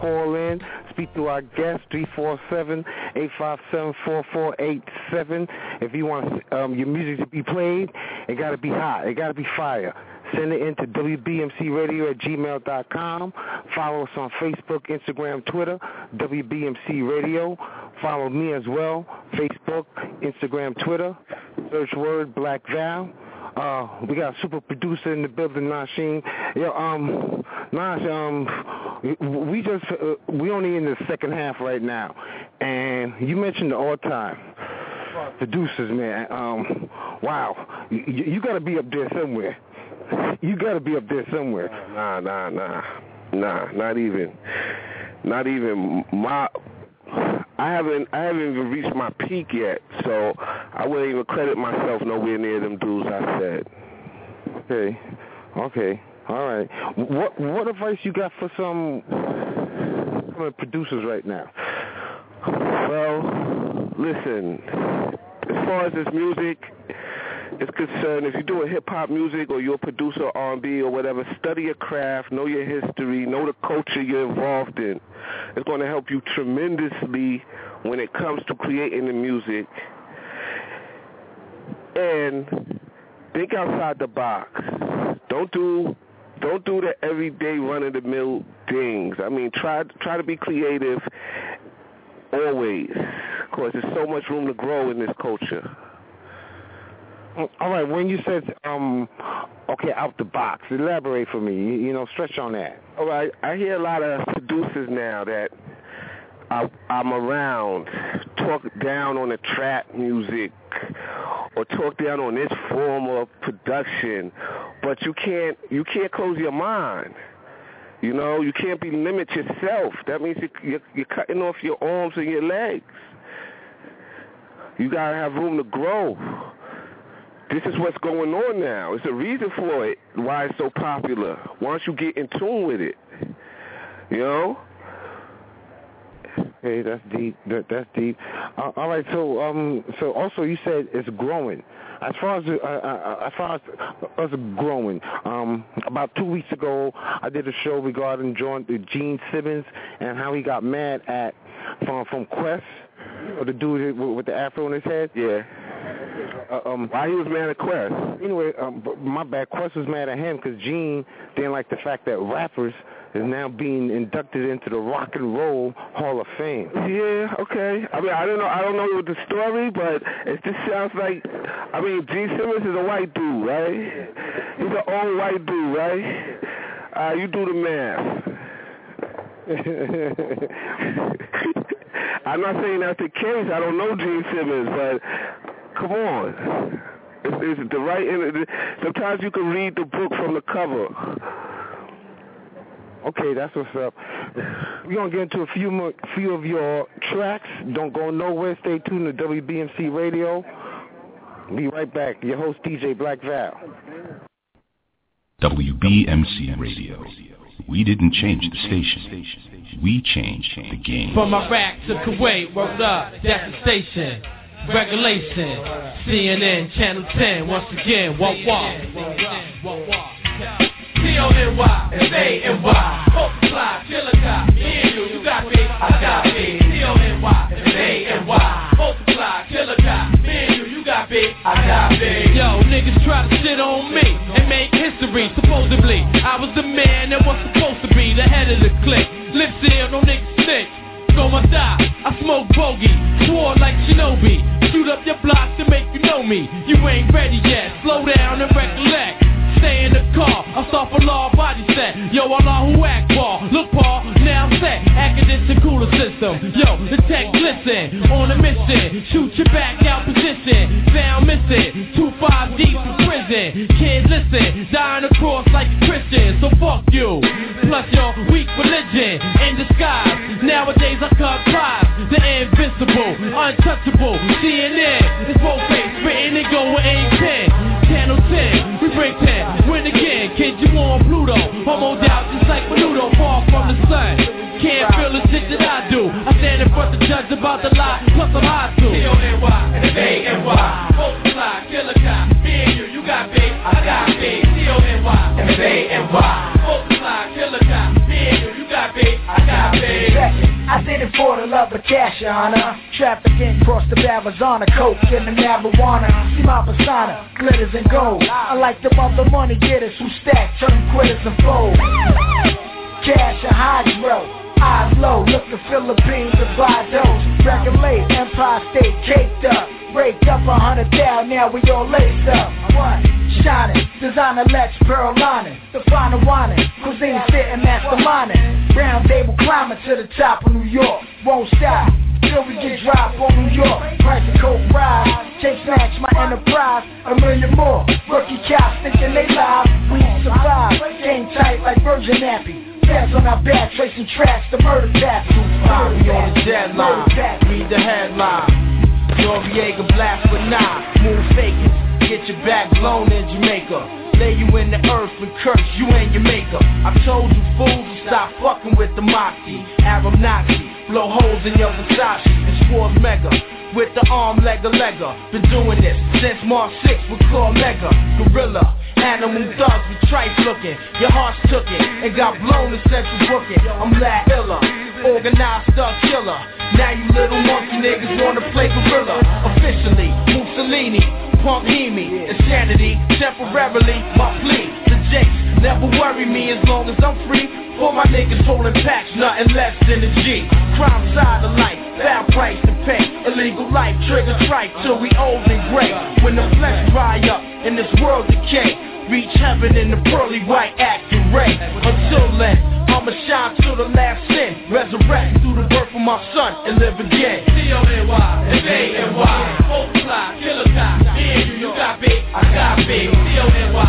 Call in, speak to our guest, 347-857-4487. If you want um, your music to be played, it got to be hot. It got to be fire. Send it in to WBMCRadio at gmail.com. Follow us on Facebook, Instagram, Twitter, WBMC Radio. Follow me as well, Facebook, Instagram, Twitter. Search word Black Val. Uh, we got super producer in the building, Nashiem. Yo, um, Nash, um, we just uh, we only in the second half right now, and you mentioned the all-time producers, man. Um, wow, you, you got to be up there somewhere. You got to be up there somewhere. Nah, nah, nah, nah, not even, not even my. I haven't, I haven't even reached my peak yet, so I wouldn't even credit myself nowhere near them dudes I said. Okay, okay, all right. What what advice you got for some some producers right now? Well, listen, as far as this music is concerned, if you're doing hip hop music or you're a producer, R&B or whatever, study your craft, know your history, know the culture you're involved in. It's going to help you tremendously when it comes to creating the music. And think outside the box. Don't do don't do the everyday run of the mill things. I mean, try try to be creative always, because there's so much room to grow in this culture. All right, when you said um, okay, out the box, elaborate for me. You, you know, stretch on that. All right, I hear a lot of producers now that I, I'm around talk down on the trap music or talk down on this form of production, but you can't you can't close your mind. You know, you can't be limit yourself. That means you- you're, you're cutting off your arms and your legs. You gotta have room to grow. This is what's going on now. It's a reason for it, why it's so popular. Once you get in tune with it, you know. Hey, that's deep. That, that's deep. Uh, all right. So, um, so also you said it's growing. As far as uh, uh, as far as us growing, um, about two weeks ago, I did a show regarding John, uh, Gene Simmons and how he got mad at from from Quest, or the dude with, with the afro on his head. Yeah. Uh, um, Why he was mad at Quest? Anyway, um, my bad. Quest was mad at him because Gene didn't like the fact that rappers is now being inducted into the Rock and Roll Hall of Fame. Yeah, okay. I mean, I don't know. I don't know the story, but it just sounds like. I mean, Gene Simmons is a white dude, right? He's an old white dude, right? Uh, you do the math. I'm not saying that's the case. I don't know Gene Simmons, but come on. It's, it's the right. Sometimes you can read the book from the cover. Okay, that's what's up. We're gonna get into a few more, few of your tracks. Don't go nowhere. Stay tuned to WBMC Radio. Be right back. Your host DJ Black Val. WBMC Radio. We didn't change the station. We changed the game. From Iraq to Kuwait, worked up, that's the station. Regulation, CNN, Channel 10, once again, what what? T-O-N-Y, F-A-N-Y, multiply, killer cop, me and you, you got me, I got me. T-O-N-Y, F-A-N-Y, multiply, killer cop, me and you, you got me, I got me. Yo, niggas try to shit on me and make history, supposedly. I was the man that was supposed to be the head of the clique. Lip seal, no niggas snitch. On my thigh, I smoke bogey, swore like Shinobi. Shoot up your block to make you know me. You ain't ready yet. Slow down and recollect. Stay in the car, I start for law body set. Yo, Allah who act ball. Look, Paul, now I'm set. Academic cooler system. Yo, the tech listen. On a mission. Shoot your back out position. Found missing. Two five deep in prison. Kids listen. Dying across like a Christian. So fuck you. Plus your weak religion. In disguise. Nowadays I cut prize. The invincible. Untouchable. CNN. It's both face. Written and go with ink pen. Channel 10. We bring 10. Win again. Kid, you on Pluto. Homo doubt just like Menudo. Far from the sun. Can't feel the shit that I do. I stand in front the judge about the lie. Plus I'm high too. T-O-N-Y. F-A-N-Y. Multiply. I did it for the love of cash, your honor. Trafficking across the Arizona, coke and the marijuana. See my persona, glitters and gold. I like the other money getters who stack, turn them quitters and fold. Cash and hydro. Eyes low, look the Philippines to buy those. Regulate, Empire State caked up. Break up a hundred down, now we all laced up. What? Shining, designer Lex, pearl lining. The final whining, cuisine sitting masterminding. Round table climbing to the top of New York. Won't stop till we get dropped on New York. Price of coke rise, take snatch my enterprise. A million more. Rookie cops thinking they live. We survive. Game tight like Virgin Nappy. Fast on our back, tracing tracks, the murder. Five, we on the deadline. Read the headline. Noreaga blast with nine. Move fakers. Get your back blown in Jamaica. Lay you in the earth and curse you and your maker. I told you fools to stop fucking with the Moxie. Arab Nazi. Blow holes in your Versace. And Schwartz Mega. With the arm legger legger. Been doing this since March 6 with Claw Mega. Gorilla. Animal thugs with tripe looking. Your heart's took it and got blown in central booking. I'm Lad Illa. Organized thug killer. Now you little monkey niggas wanna play gorilla. Officially, Mussolini, punk Hemi, insanity, temporarily, my plea. The Jakes never worry me as long as I'm free. For my niggas holding packs, nothing less than a G. Crime side of life, foul price to pay. Illegal life, trigger strike till we old and gray. When the flesh dry up and this world decay. Reach heaven in the pearly white acting ray. Until then, I'ma shine till the last sin. Resurrect through the birth of my son and live again. C-O-N-Y, F-A-N-Y, multiply, killer cop. Me and you, you got big, I got big. C-O-N-Y,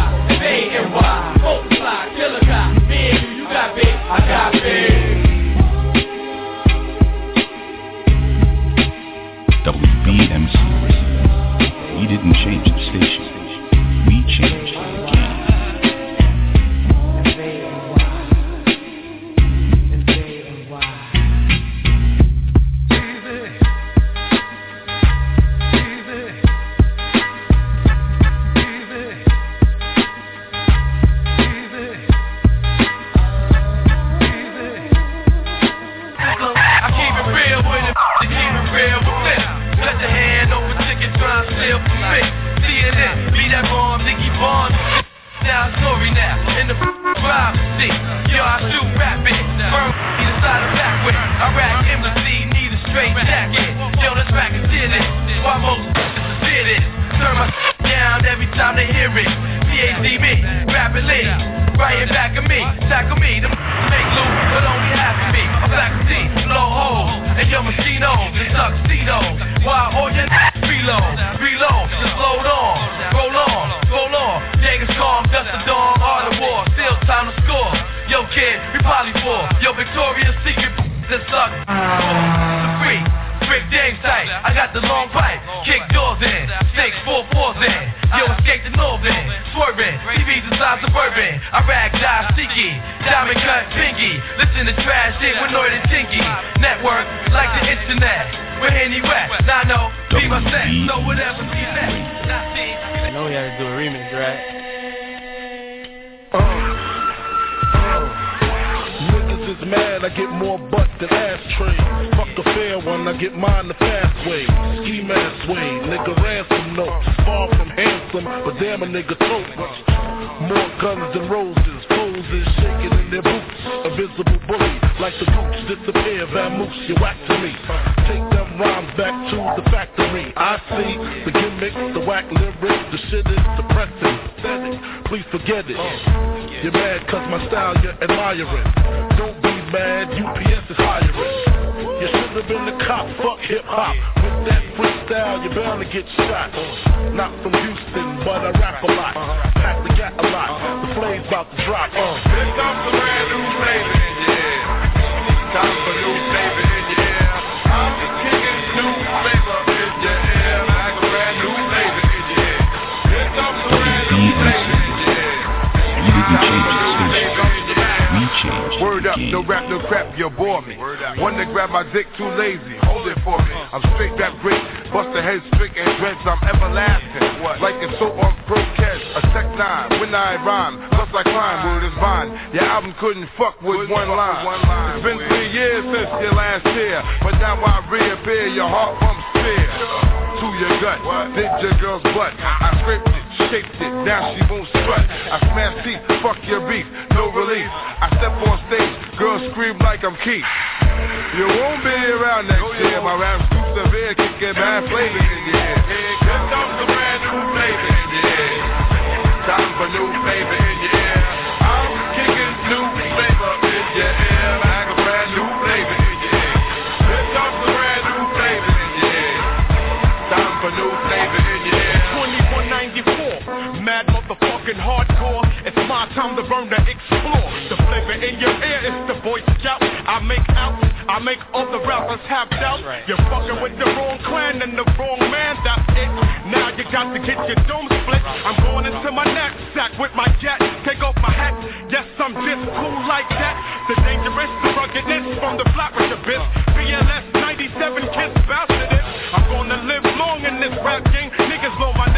motherfucking hardcore. It's my time to burn to explore. The flavor in your ear is the Boy Scout. I make out, I make all the rappers have doubt. You're fucking with the wrong clan and the wrong man, that's it. Now you got to get your dome split. I'm going into my knapsack with my jet. Take off my hat, yes, I'm just cool like that. The dangerous, the ruggedness from the flat with the bitch. BLS 97 kiss bastard it. I'm gonna live long in this rap game. Niggas know my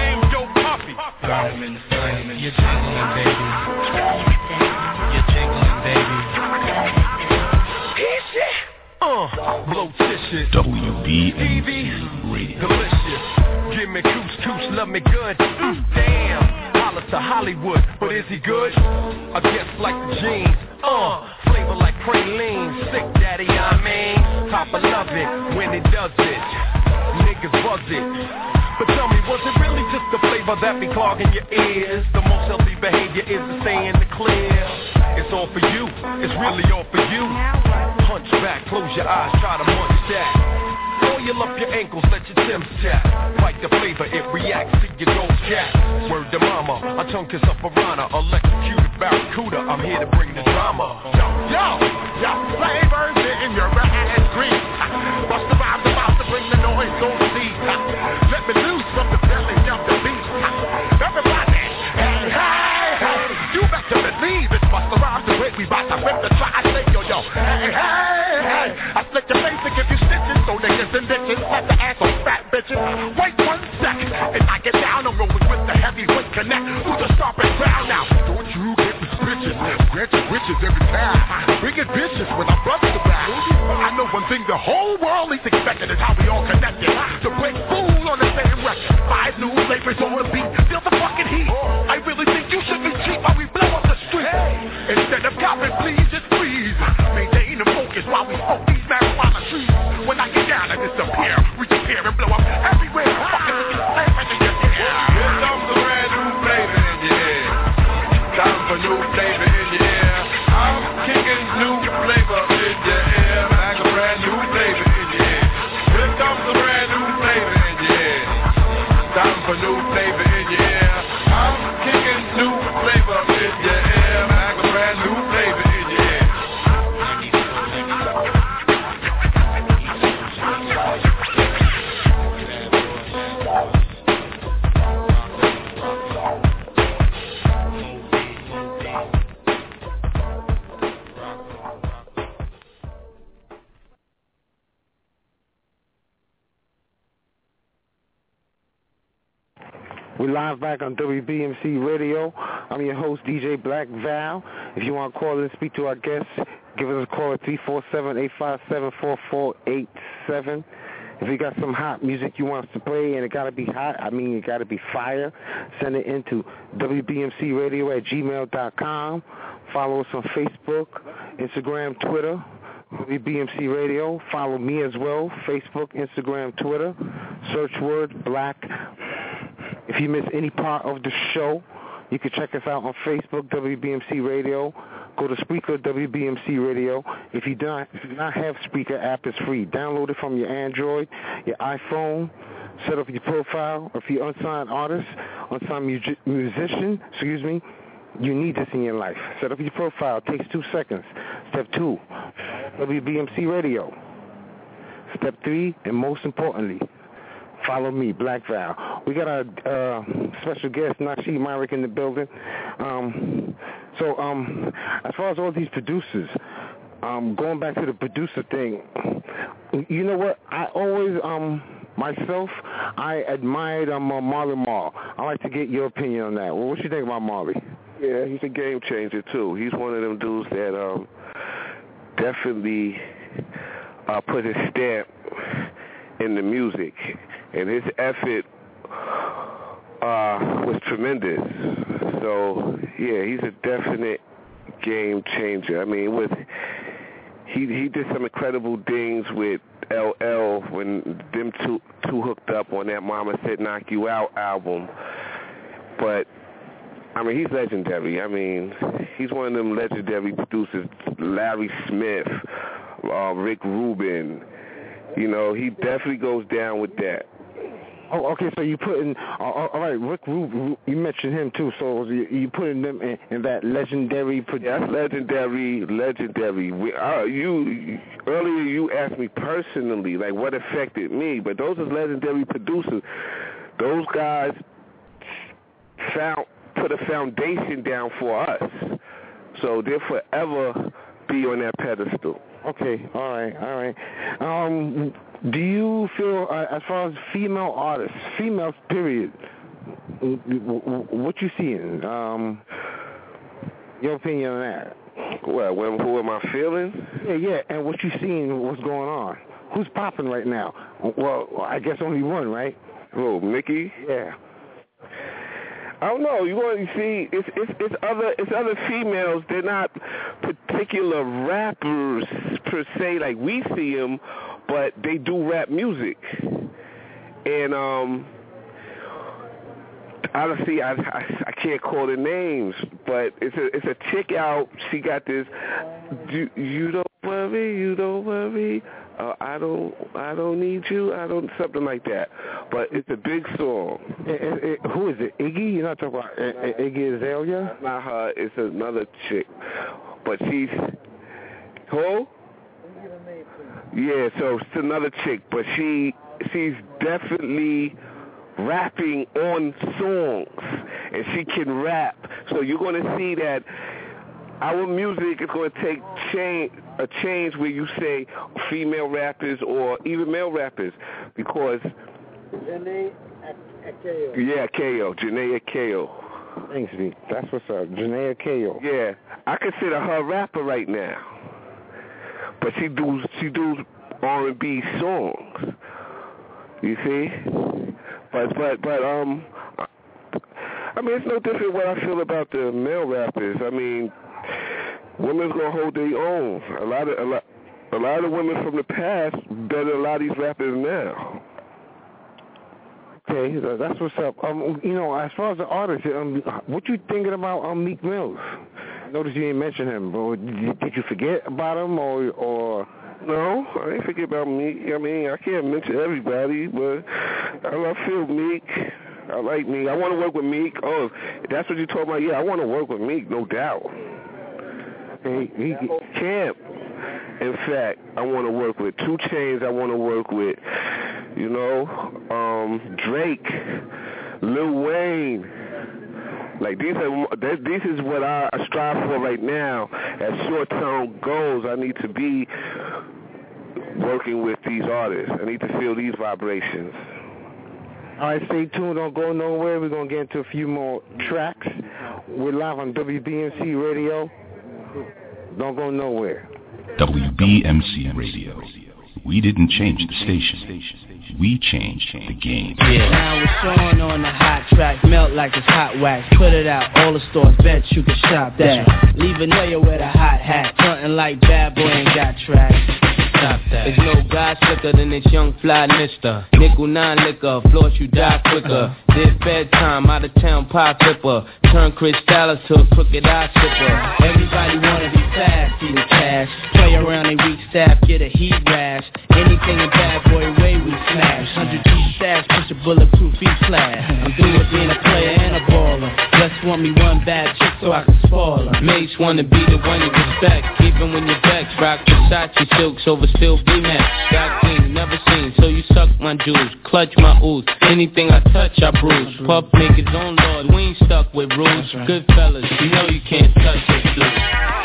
Poppy. Diamond, diamond, you're jingling, baby. You're jingling, baby. Uh, blow tissues. WBMC Radio. Delicious. Give me cooch, cooch, love me good. Mm, damn. Holla to Hollywood, but is he good? I guess like the jeans. Uh, flavor like praline. Sick daddy, I mean. Papa love it when he does it. Niggas buzz it. But tell me, was it really just the flavor that be clogging your ears? The most healthy behavior is to stay in the clear. It's all for you, it's really all for you. Hunch back, close your eyes, try to munch that. Oil up your ankles, let your Tim's tap. Bite the flavor, it reacts to your ghost cat. Word to mama, a tongue kiss a piranha, electrocuted barracuda. I'm here to bring the drama. Yo, yo, yo, flavors in your and green. Bust the rhymes about to bring the noise, don't see. Let me loose from the belly of the beast. Everybody, hey, hey, hey, you better believe it's Busta Rhymes the way we bout to rip the try. I say, yo, yo, hey, hey, hey. I slick your face and give you stitches, so niggas and bitches have to ass on fat bitches. Wait one second, and I get down, I'm rolling with the heavyweight connect through the stomping ground now. Don't you bitches. rich, your riches every time. Big bitches when I bust the back. I know one thing the whole world is expecting is how we all connected. To break food on the same record. Five new flavors on the beat. Feel the fucking heat. I really think you should be cheap while we blow up the street. Instead of copping, please just please. Maintain the focus while we smoke these marijuana trees. When I get down, I disappear. We disappear and blow up everywhere. Fucking with your. Here comes the brand new flavor in your head. Time for new We're live back on WBMC Radio. I'm your host, DJ Black Val. If you want to call and speak to our guests, give us a call at 347-857-4487. If you got some hot music you want us to play and it got to be hot, I mean it got to be fire, send it into WBMCRadio at gmail.com. Follow us on Facebook, Instagram, Twitter, WBMC Radio. Follow me as well, Facebook, Instagram, Twitter. Search word black. If you miss any part of the show, you can check us out on Facebook, WBMC Radio. Go to Spreaker, WBMC Radio. If you do not, have Spreaker app, it's free. Download it from your Android, your iPhone. Set up your profile. If you're unsigned artist, unsigned music, musician, excuse me, you need this in your life. Set up your profile. It takes two seconds. Step two, WBMC Radio. Step three, and most importantly, follow me, Black Val. We got our uh, special guest, Nashiem Myrick, in the building. Um, so um, as far as all these producers, um, going back to the producer thing, you know what? I always, um, myself, I admired um, uh, Marley Marl. I'd like to get your opinion on that. Well, what you think about Marley? Yeah, he's a game changer too. He's one of them dudes that um definitely uh put his stamp in the music and his effort uh was tremendous. So yeah, he's a definite game changer. I mean with he he did some incredible things with LL when them two two hooked up on that Mama Said Knock You Out album. But I mean, he's legendary. I mean, he's one of them legendary producers. Larry Smith, uh, Rick Rubin. You know, he definitely goes down with that. Oh, okay. So you put in, uh, all right, Rick Rubin. You mentioned him too. So you, you putting them in, in that legendary. Pro- that's legendary, legendary. We, uh, you earlier you asked me personally, like what affected me, but those are legendary producers. Those guys found put a foundation down for us. So they'll forever be on that pedestal. Okay, all right, all right. Um, do you feel, uh, as far as female artists, females, period, what you seeing? Um, your opinion on that? Well, when, who am I feeling? Yeah, yeah, and what you seeing, what's going on? Who's popping right now? Well, I guess only one, right? Who, Mickey. Yeah. I don't know. You want to see? It's it's it's other it's other females. They're not particular rappers per se, like we see them, but they do rap music. And um, honestly, I, I I can't call the names, but it's a it's a chick out. She got this. You, you don't worry, you don't worry. Uh, I don't, I don't need you. I don't something like that. But it's a big song. It, it, it, who is it? Iggy? You're not talking about I, Iggy Azalea? Not her. It's another chick. But she's who? Yeah, so it's another chick, but she she's definitely rapping on songs, and she can rap. So you're going to see that our music is going to take change a change where you say female rappers or even male rappers because Jhené Aiko. yeah, Ko, Jhené Ko. Thanks, V. That's what's up. Jhené Ko. Yeah, I consider her a rapper right now, but she do she do R and B songs. You see, but but but um, I mean it's no different what I feel about the male rappers. I mean women's gonna hold their own. A lot of a lot, a lot of women from the past better a lot of these rappers now. Okay, that's what's up. Um, you know, as far as the artist, um, what you thinking about um, Meek Mills? I you didn't mention him, but did you forget about him or or? No, I didn't forget about Meek. I mean, I can't mention everybody, but I love Phil Meek. I like Meek. I want to work with Meek. Oh, that's what you told me. Yeah, I want to work with Meek, no doubt. He, Camp. In fact, I want to work with 2 Chainz. I want to work with, you know, um, Drake, Lil Wayne. Like these are this is what I strive for right now. As short term goals, I need to be working with these artists. I need to feel these vibrations. All right, stay tuned. Don't go nowhere. We're going to get into a few more tracks. We're live on WBMC Radio. Don't go nowhere. WBMC Radio. We didn't change the station. We changed the game. Yeah. Now it's showing on the hot track, melt like it's hot wax. Put it out, all the stores, bet you can shop that. Leave a player with a hot hat, frontin' like bad boy ain't got tracks. Stop that. There's no guy slicker than this young fly mister. Nickel nine liquor, floss you die quicker. This bedtime, out of town pie flipper. Turn Chris Dallas to a crooked eye sipper. Everybody wanna be fast, see the cash. Play around a weak staff, get a heat rash. Anything a bad boy way we smash. 100 G stash, push a bulletproof E class. I'm through with being a player and a baller. Just want me one bad chick so I can spoil her. Mates wanna be the one you respect, even when you're vexed. Rock Versace silks over still be mad. Got clean, never seen, so you suck my jewels, clutch my ooze. Anything I touch, I bruise. Puff niggas on Lord, we ain't stuck with rules. Good fellas, you know you can't touch blue.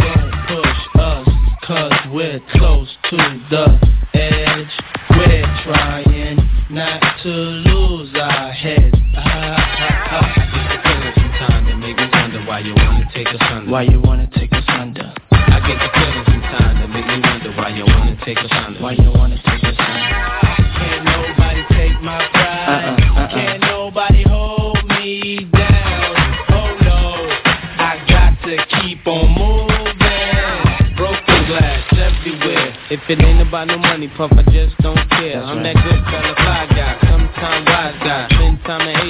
Don't push us, cause we're close to the edge. We're trying not to lose our heads. Ah, ah, ah, Time to make me wonder why you wanna take us under. Why you wanna take us under? I get the feeling take us under. Why you wanna take us under? Can't nobody take my pride. Uh-uh, uh-uh. Can't nobody hold me down. Oh no, I got to keep on moving. Broken glass everywhere. If it ain't about no money, puff, I just don't care. I'm that good fella, fly guy, sometime wise guy. Spend time at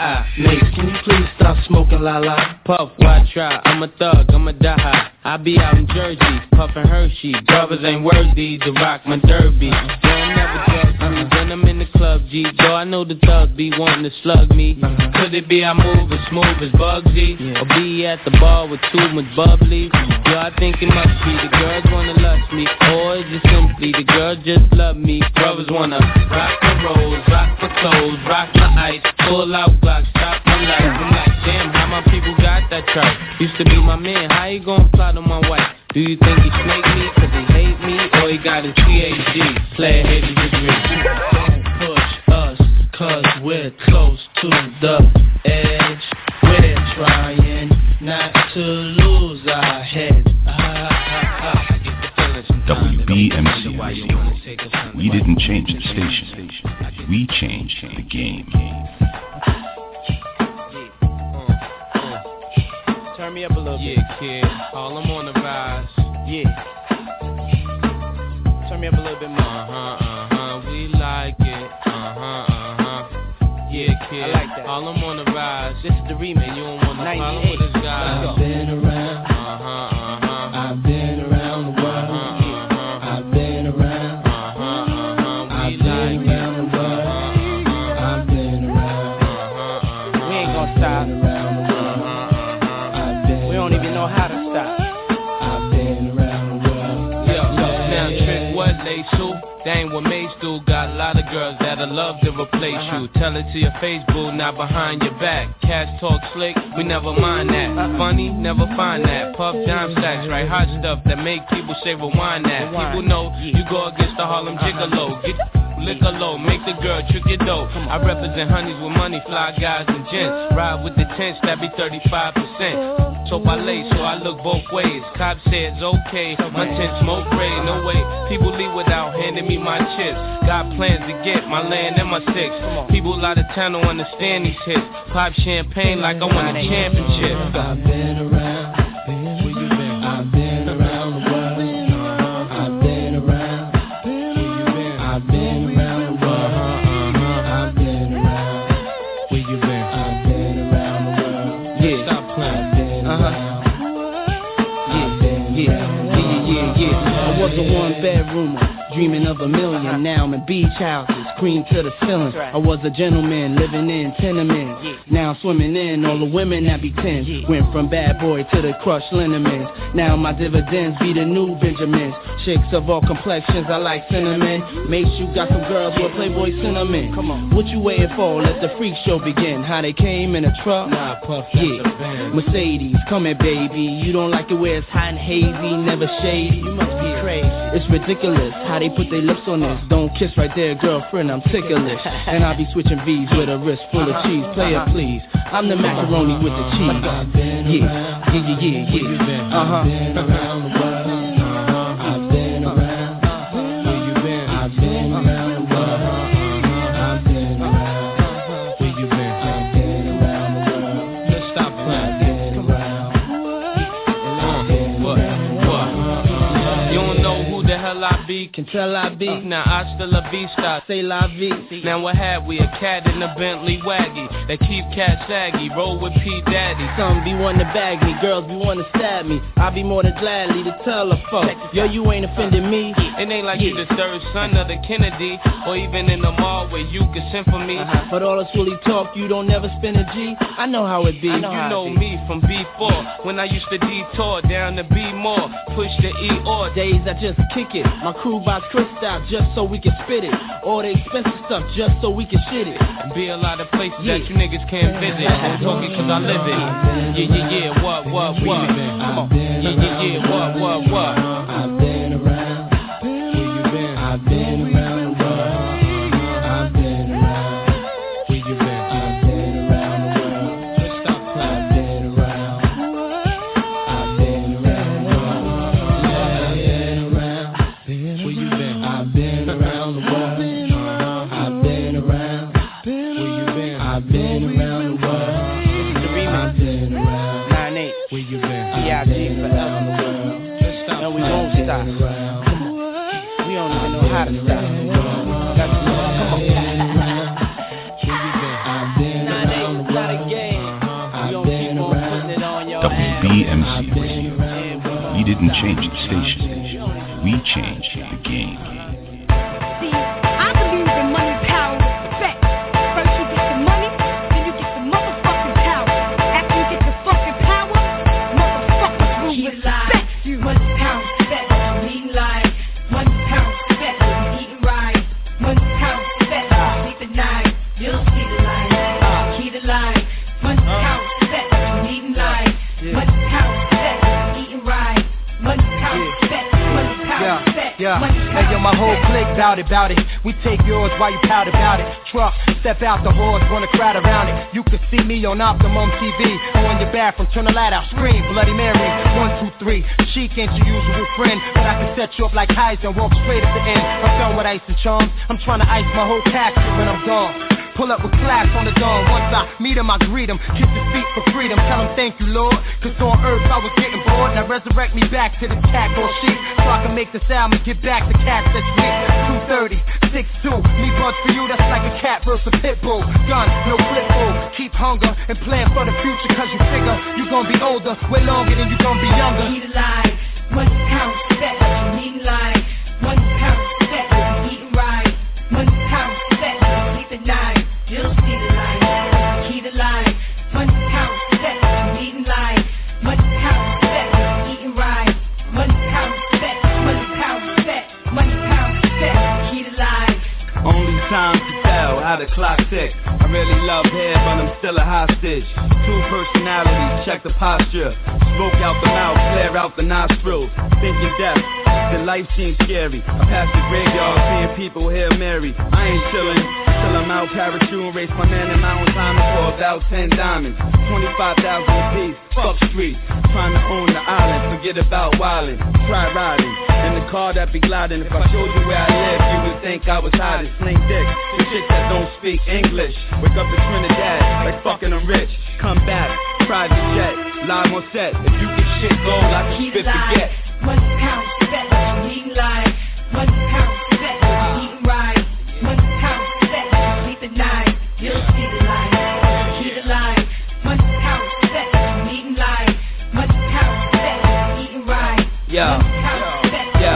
H-A-W-A-I-I. Mate, can you please stop smoking la la? Puff, why try? I'm a thug, I'm a die. I be out in Jersey, puffin' Hershey. Brothers ain't worthy to rock my derby. I'm never me when I'm in the club, G. Yo, I know the thugs be wanting to slug me. Could it be I move as smooth as Bugsy? Or be at the bar with too much bubbly? Yo, I think it must be the girls wanna lust me. Or is it simply the girls just love me? Brothers wanna rock the rolls, rock the clothes, rock my ice, pull out blocks, stop my life. I'm like, damn, how my people got that tripe? Used to be my man, how he gon' plot on my wife? Do you think he snake me cause he he got his PhD, player heavy degree? Don't push us, cause we're close to the edge. We're trying not to lose our heads. Ah, ah, ah, WBMC Radio. We didn't change the station. We changed the game. Uh, uh. Turn me up a little bit. Yeah, kid. All I'm on the rise. Yeah. Turn me up a little bit more. Uh-huh, uh-huh. We like it. Uh-huh, uh-huh. Yeah, kid. I like that. All I'm on the rise. This is the remix. You don't want no problem with this guy. I've been around. Uh-huh, uh-huh. I've been around the world. I've been love to replace you. Tell it to your face, boo, not behind your back. Cash talk slick, we never mind that. Funny, never find that. Puff dime stacks, right? Hot stuff that make people say rewind that. People know you go against the Harlem Gigolo. Get liquor low, make the girl trick your dough. I represent honeys with money, fly guys and gents. Ride with the tents, that be 35%. So I lay, so I look both ways. Cop says okay, my tent smoke gray, no way. People leave without handing me my chips. Got plans to get my land and my six. People out of town don't understand these hits. Pop champagne like I won a championship. Dreaming of a million. Now I'm in beach houses, cream to the ceiling. I was a gentleman living in tenements. Now I'm swimming in all the women that be tens. Went from bad boy to the crushed liniments. Now my dividends be the new Benjamins. Chicks of all complexions, I like cinnamon. Make you got some girls with Playboy cinnamon. Come on, what you waiting for? Let the freak show begin. How they came in a truck? Nah, puff, yeah. Mercedes, come here, baby. You don't like it where it's hot and hazy, never shady. You must be crazy. It's ridiculous how they put their lips on this. Don't kiss right there, girlfriend. I'm ticklish. And I be switching V's with a wrist full of cheese. Player, please. I'm the macaroni with the cheese. Yeah, yeah, yeah, yeah, yeah. Uh huh. I be, tell I be. Uh. Now I still a vista, say la vie. Now what have we? A cat in a Bentley waggy that keep cat saggy. Roll with P Daddy. Some be wanna bag me, girls be wanna stab me. I be more than gladly to tell a fuck. Yo, you ain't offending me. It ain't like you the third son of the Kennedy, or even in the mall where you can send for me. Uh-huh. But all this fully talk, you don't never spend a G. I know how it be. you know me from B4 when I used to detour down to B more, push the E or Days I just kick it. My crew buys crystal just so we can spit it. All the expensive stuff just so we can shit it. Be a lot of places that you niggas can't visit. I'm talking cause I live it. Yeah, yeah, yeah, what, what, what? Come on. Yeah, yeah, yeah, what, what, what? How to stop. WBMC Radio. We didn't change the station. We changed the game. Clique bout it. We take yours while you pout about it. Truck, step out the horse, wanna crowd around it. You can see me on Optimum TV. On your bathroom, turn the light out, scream, Bloody Mary. One, two, three. Chic ain't your usual friend, but I can set you up like Heisen, walk straight at the end. I'm done with ice and charms. I'm trying to ice my whole casket when I'm gone. Pull up with class on the dawn. Once I meet him, I greet him. Kiss his feet for freedom. Tell him thank you, Lord. Cause on earth I was getting bored. Now resurrect me back to the cat or sheep. So I can make this album and get back to cats that's weak. 230, 6'2. Me buds for you, that's like a cat versus a pit bull. Gun, no flip bull. Keep hunger and plan for the future. Cause you figure you gon' be older. Way longer than you gon' be younger. Eat alive, money, pound, respect, leading life. Money, pound, respect, eating time how the clock tick. I really love hair, but I'm still a hostage. Two personalities, check the posture. Smoke out the mouth, flare out the nostrils. Thinking death, the life seems scary. I pass the graveyard, seeing people here marry. I ain't chillin' till I'm out parachuting, race my man in mountain climbing for about 10 diamonds. 25,000 a piece, fuck street. Trying to own the island, forget about wildin'. Try riding in the car that be gliding. If I showed you where I live, you would think I was hiding. Sling dick, the chicks that don't speak English. Wake up in Trinidad, like fucking I'm rich. Come back, private jet, live on set. If you get shit gold, I can spit the the get. light. Money, pound, respect, leading life. Money, pound, respect, eating right. Money, pound, respect, sleep at night. You'll see the light, key the light. Money, pound, respect, leading life. Money, pound, respect, eating right. Yo, yo,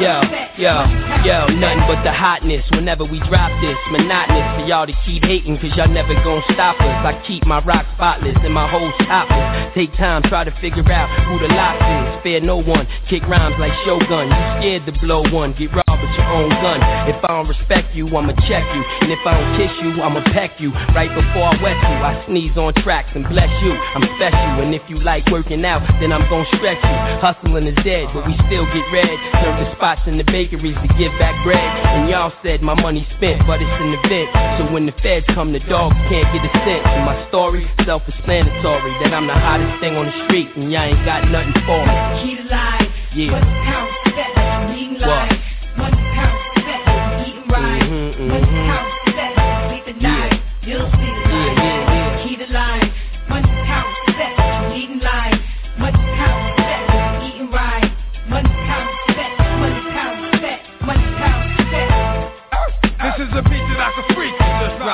yo, yo, yo, nothing but the hotness whenever we drop this. Monotonous for y'all to keep hating, cause y'all never gon' stop us. I keep my rock spotless and my whole topless. Take time, try to figure out who the lock is. Spare no one, kick rhymes like Shogun. You scared to blow one, get robbed with your own gun. If I don't respect you, I'ma check you. And if I don't kiss you, I'ma peck you. Right before I wet you, I sneeze on tracks and bless you. I'm special, and if you like working out, then I'm gon' stretch you. Hustling is dead, but we still get red. Serve the spots in the bakeries to give back bread. And y'all said my money spent, but it's an event. So when the feds come, the dogs can't get a cent. And my story, self-explanatory, that I'm the hottest thing on the street, and y'all ain't got nothing for me. Life. Yeah. Money counts better. Leading life. Money counts better. Eating right. Money mhm. counts better. Sleep at night. You'll see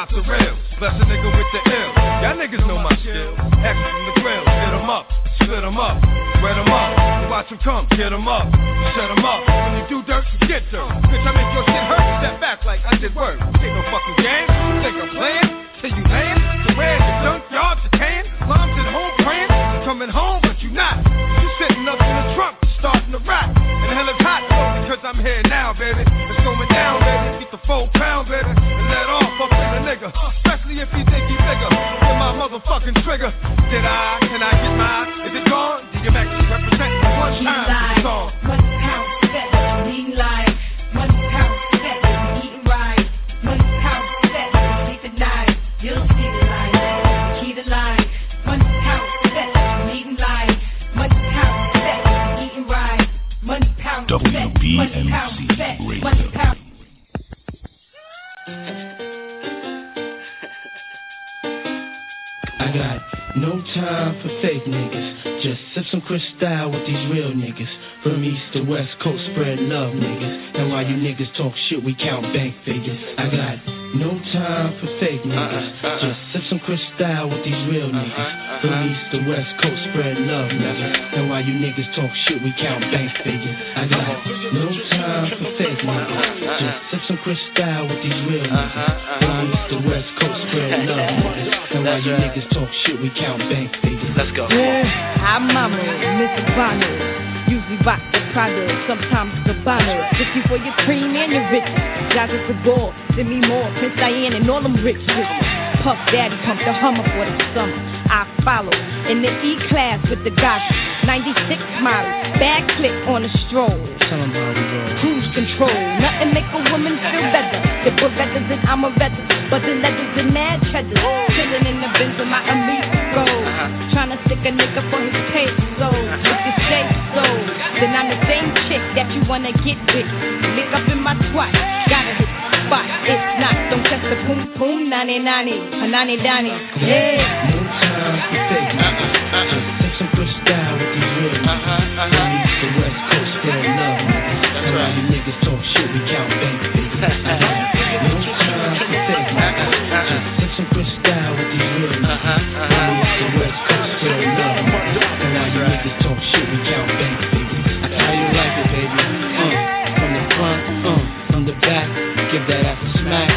Just drop the rail. Bless a nigga with the ill. Y'all niggas know my skill. X from the grill. Hit 'em up. split 'em up. Wet 'em up. Watch 'em come. Get 'em up. Shut 'em up. When you do dirt, you get dirt. Bitch, I make your shit hurt. Step back like I did work. Ain't no fucking game. You think I'm playing? Till you land. Just style with these real niggas. From east to west coast, spread love niggas. And while you niggas talk shit, we count bank figures. I got no time for fake niggas. Uh-uh, uh-uh. Just sip some crystal with these real uh-uh, niggas. From east to west coast, spread love niggas. And while you niggas talk shit, we count bank figures. I got uh-huh. no time for fake niggas. Just uh-huh. sip some crystal with these real uh-huh, niggas. From east to west coast, spread love niggas. And while you niggas talk shit, we count bank figures. Let's go. Yeah, I'm Mama, Miss Ivana. Usually rock the Prada, sometimes Gabbana. Just you for your cream and your riches. Guys at the ball, send me more. Prince Diane and all them rich bitches. Puff Daddy pump the Hummer for the summer. I follow in the E class with the goggles. 96 model, bag clip on a stroll. Tell how we roll. Cruise control, nothing make a woman feel better. The Berettas and I'm a veteran, but the leathers and mad cheddar. Chillin' in the Benz with my amigo. Uh-huh. Tryna stick a nigga for his peso. Uh-huh. If you say so, then I'm the same chick that you wanna get with. Lick up in my twat, gotta hit the spot. If not, don't test the boom boom, nani nani, a nani dani. Yeah. Time for fake sip some crystal with these real niggas. East west coast, spread love. And while you niggas talk shit, we count got no time you. That's how you like it, baby. From the front, from the back, give that ass a smack.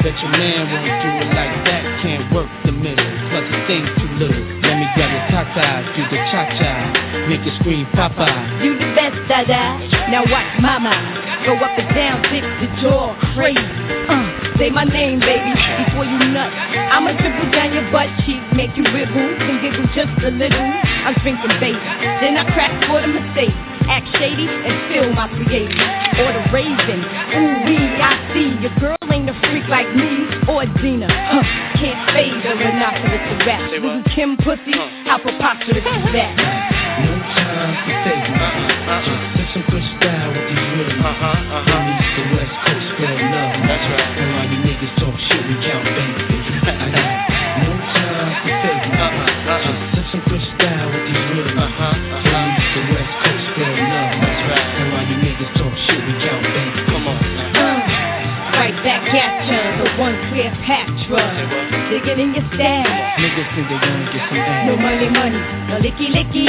Bet your man won't do it cha cha, make you scream papa. You the best, dada. Now watch mama. Go up and down, dip the jaw, crazy. Uh, say my name, baby, before you nut. I'ma dribble down your butt cheeks, make you wiggle and giggle just a little. I'm drinking baby, then I crack for the mistake. Act shady and feel my creative. Or the raisin. ooh wee, I see your girl ain't a freak like me or Dina. Huh, can't fade a rhinoceros to rap. Little Kim pussy, how preposterous is that? No time for fake niggas. Just sip some crystal with these real niggas. From east to west coast, spread love. That's right. And while you niggas talk shit, we count bank Cleopatra. Digging in your style. Niggas think they gonna get some ass. No money, money, no licky, licky.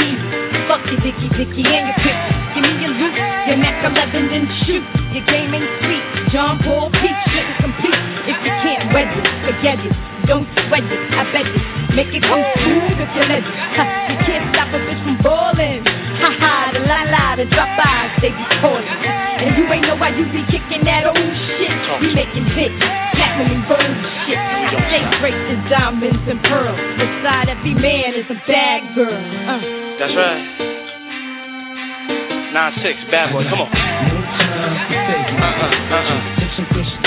Fuck your dicky, dicky, and your picture. Give me your loot, your Mac 11, then shoot. Your game ain't sweet, John Paul Pete shouldn't compete. If you can't wed it, forget it. Don't sweat it, I bet it. Make it come smooth if you let it. Ha, you can't stop a bitch from ballin'. Ha ha, the la la, the drop eyes, they be callin'. And you ain't know why you be kicking that old shit. We making hits, platinum and gold shit. Stay braces, diamonds and pearls. Beside every man is a bad girl. Uh. That's right. Nine six, bad boy, come on. Uh-uh, uh-uh.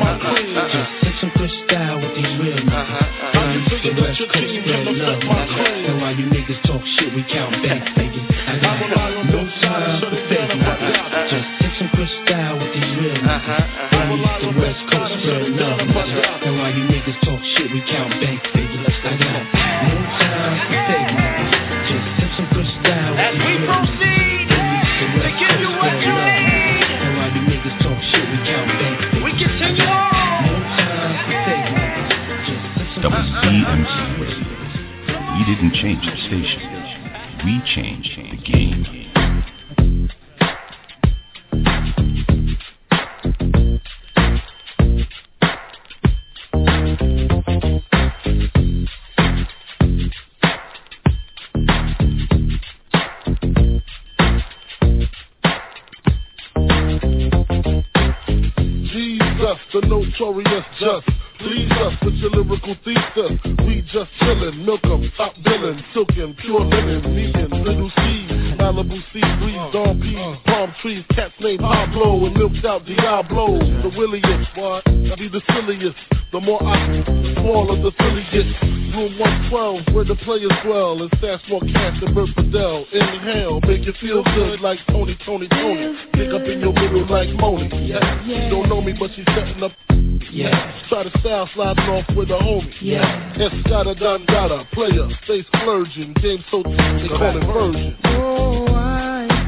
Fake. Just take some good style with these real niggas. I'm The West Coast spread love. And while you niggas talk shit, we count banks, players dwell, and stash more cash than Bert Fidel. Inhale, make you feel good like Tony, Tony, Tony. Pick up in your middle like Moni. Yeah. She don't know me, but she's setting up. Yeah. Try to style sliding off with a homie. Yeah. Escada Don Dada, player, stay splurging. Game so tight, they call it version. Oh, I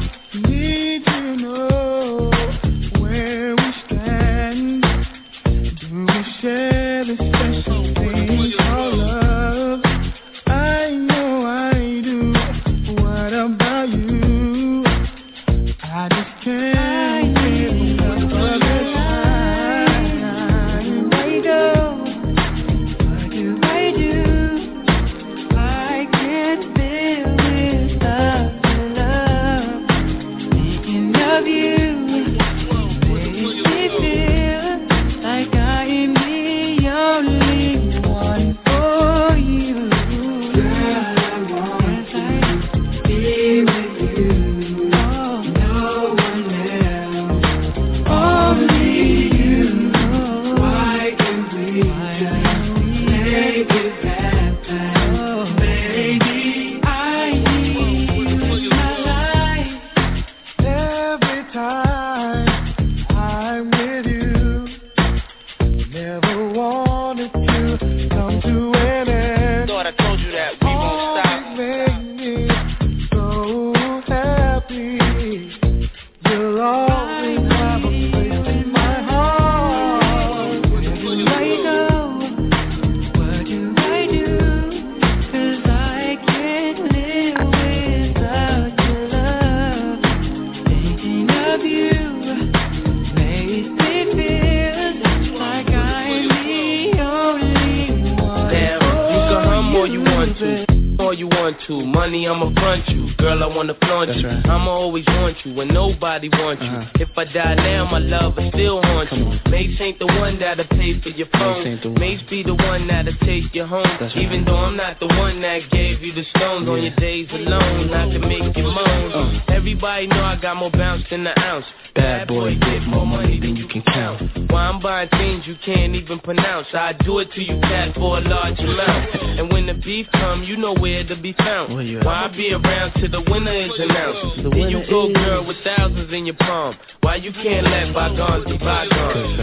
got more bounce than an ounce. Bad boy get more money than you can count. Why I'm buying things you can't even pronounce. I do it to you, cat, for a large amount. And when the beef come, you know where to be found. Where you? Why I be around till the winner is announced? The There you go, is- girl, with thousands in your palm. Why you can't let bygones be bygones?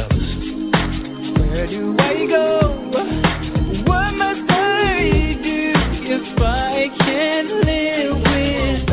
Where do I go? What must I do if I can't live without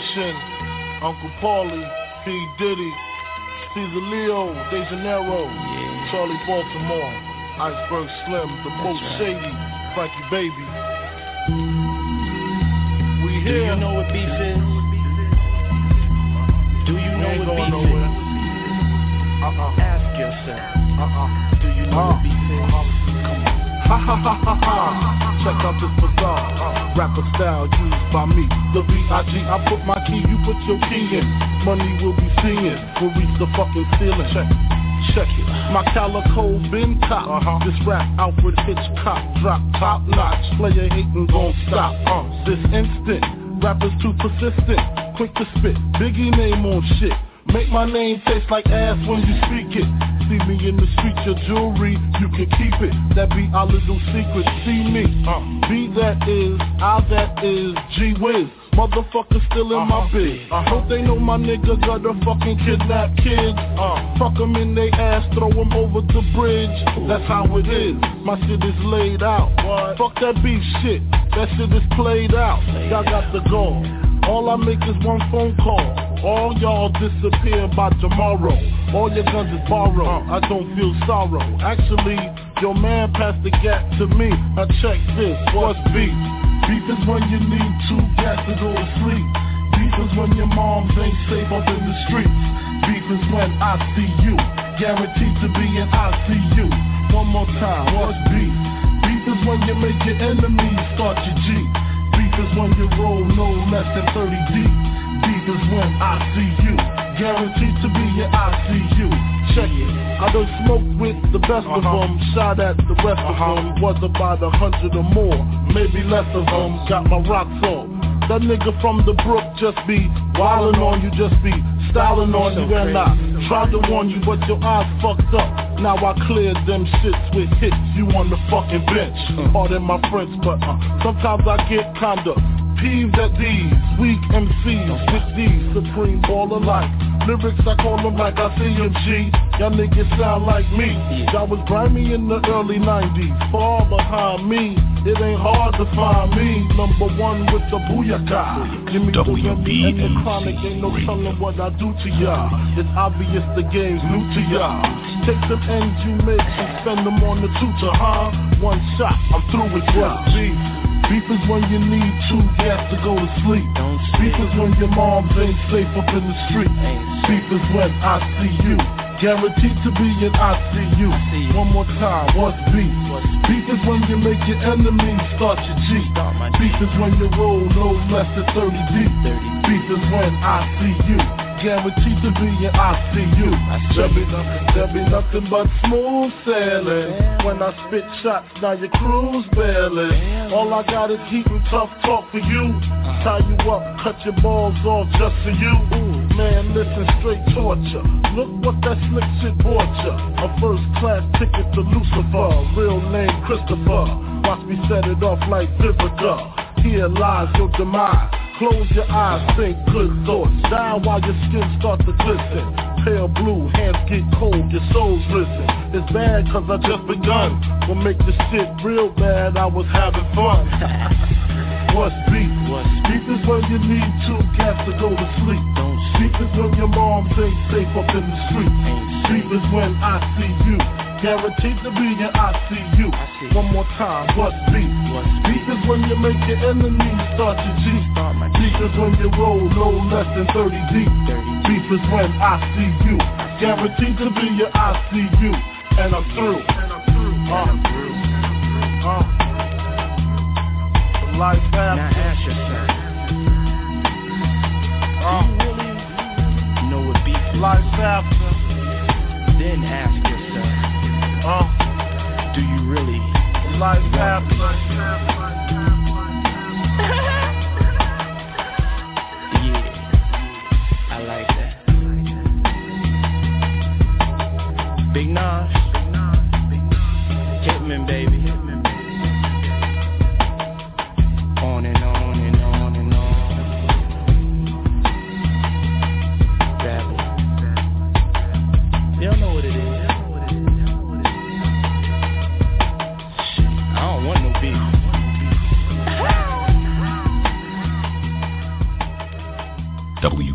Uncle Paulie, P. Diddy, Caesar Leo, De Janeiro, Charlie Baltimore, Iceberg Slim, The Most Shady, Frankie Baby. We Do you know what beef is? Do you know what beef nowhere. is? Uh-uh. Ask yourself. Uh-uh. Do you know what uh-uh. beef is? Uh-huh. Ha ha ha ha ha. Check out this bizarre rapper style used by me. The B.I.G. I put my key, you put your key in. Money will be seeing. We'll reach the fucking ceiling. Check. Check it. My calico been top. This rap Alfred Hitchcock drop top notch. Player hating gon' stop. Uh, this instant. Rappers too persistent. Quick to spit. Biggie name on shit. Make my name taste like ass when you speak it. See me in the street, your jewelry, you can keep it. That be our little secret. See me, uh, be that is, I that is, G Wiz. Motherfucker still in my biz. I hope they know my nigga got a fucking kidnap kids. Uh, fuck 'em in they ass, throw 'em over the bridge. That's how it is. My shit is laid out. Fuck that beef shit. That shit is played out. Y'all got the goal. All I make is one phone call. All y'all disappear by tomorrow. All your guns is borrowed. Uh. I don't feel sorrow. Actually, your man passed the gap to me. I check this. What's beef? Beef is when you need two gas to go to sleep. Beef is when your moms ain't safe up in the streets. Beef is when I see you. Guaranteed to be in ICU. One more time. What's beef? Beef is when you make your enemies start your G. Beef is when you roll no less than 30 deep. Is when I see you. Guaranteed to be in ICU. Check it. I done smoked with the best of them. Shot at the rest of them. Was about a hundred or more. Maybe less of them. Got my rocks on. That nigga from the brook just be wildin' on you, just be styling on you and I tried to warn you, but your eyes fucked up. Now I cleared them shits with hits, you on the fucking bench. Pardon my French, but uh, sometimes I get kinda peeved at these weak MCs with these supreme baller like lyrics. I call them like I see a G. Y'all niggas sound like me. Y'all was grimy in the early 90s, far behind me. It ain't hard to find me. Number one with the booyaka. Give me the Remy and the chronic. Ain't no telling what I do to y'all. It's obvious the game's new to y'all. Take them ends you make and spend them on the tutor, huh? One shot, I'm through with y'all. Beef. Is when you need two gas to go to sleep. Beef is when your moms ain't safe up in the street. Beef is when I see you. Guaranteed to be in ICU. One more time, what's beef? Beef is when you make your enemies start your G. Beef is when you roll no less than 30 deep. Beef is when I see you. Guaranteed to be in ICU. There'll be, there'll be nothing but smooth sailing. When I spit shots, now your crew's bailing. All I got is heat and tough talk for you. Tie you up, cut your balls off just for you. Man, listen, straight torture. Look what that slick shit bought ya. A first class ticket to Lucifer. Real name Christopher. Watch me set it off like Vivica. Here lies your demise. Close your eyes, think good thoughts. Die while your skin starts to glisten. Pale blue, hands get cold, your soul's risen. It's bad cause I just begun. Will make this shit real bad, I was having fun. What's beef? Beef is when you need two cats to go to sleep. Beef is when your moms ain't safe up in the street. Beef is when I see you. Guaranteed to be in ICU. One more time, what's beef? Beef is when you make your enemies start your G. Beef is when you roll no less than 30 deep. Beef is when I see you. Guaranteed to be in ICU. And I'm through. Uh, uh, life after. Now ask yourself, Uh, you really know what beef is? life after. Then ask yourself, Uh, do you really life after. Yeah, I like that. Big Nas, Hitman, baby.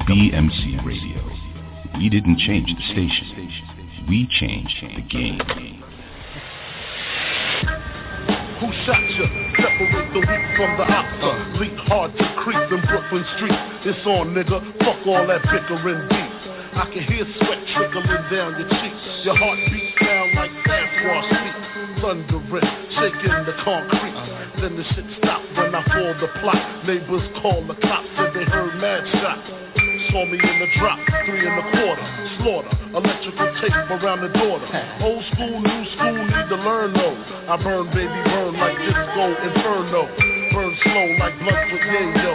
WBMC Radio. We didn't change the station. We changed the game. Who shot you? Separate the weak from the ox. Uh. Leap hard to creep in Brooklyn streets. It's on, nigga. Fuck all that bickering beef. I can hear sweat trickling down your cheeks. Your heart beats sound like Sasquatch feet. Thundering, shaking the concrete. Then the shit stopped when I fall the plot. Neighbors call the cops, said they heard mad shots. Saw me in the drop, three and a quarter. Slaughter, electrical tape around the daughter. Old school, new school, need to learn though. I burn, baby, burn like disco inferno. Burn slow like blunts with yayo.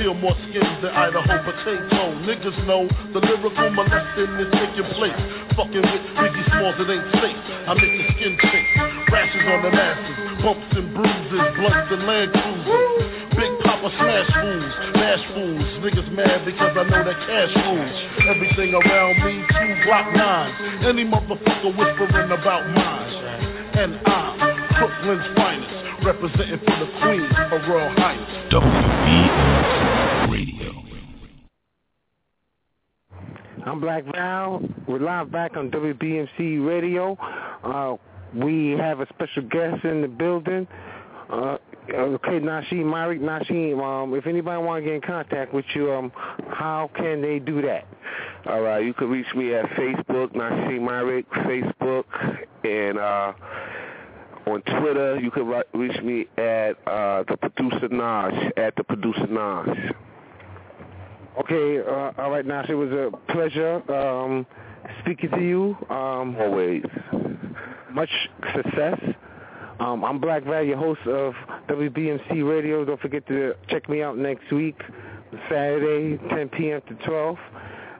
Peel more skins than Idaho potato. Niggas know the lyrical molesting is taking place. Fucking with Biggie Smalls, it ain't safe. I make your skin shake. Rashes on the masses, bumps and bruises, blunts and land cruisers. Big Papa smash fools, mash fools. Niggas mad because I know that cash rules. Everything around me, two Glock nines. Any motherfucker whispering about mine. And I'm Brooklyn's finest, representing for the Queen, her Royal Highness. WBMC Radio. I'm Black Val. We're live back on WBMC Radio. Uh, we have a special guest in the building. Uh, okay, Nashiem Myrick. Nashiem, um, if anybody want to get in contact with you, um, how can they do that? All right, you can reach me at Facebook, Nashiem Myrick, Facebook, and uh, on Twitter, you can reach me at uh, the producer Naj, at the producer Naj. Okay, uh, all right, Nash, it was a pleasure um, speaking to you. Um, Always. much success. Um, I'm Black Val, your host of WBMC Radio. Don't forget to check me out next week, Saturday, 10 p.m. to 12.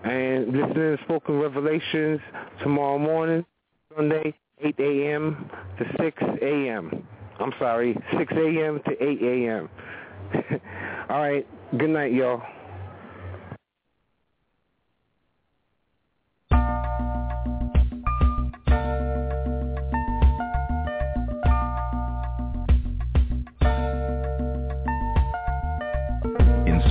And listen to Spoken Revelations tomorrow morning, Sunday, 8 a.m. to 6 a.m. I'm sorry, 6 a.m. to 8 a.m. All right, good night, y'all.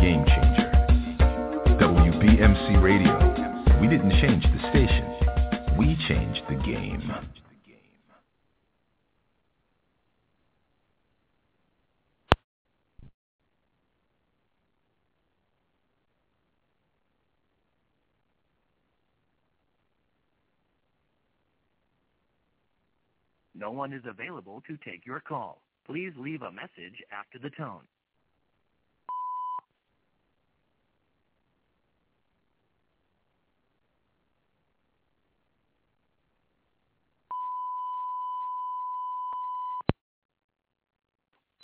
Game Changer. WBMC Radio. We didn't change the station. We changed the game. No one is available to take your call. Please leave a message after the tone.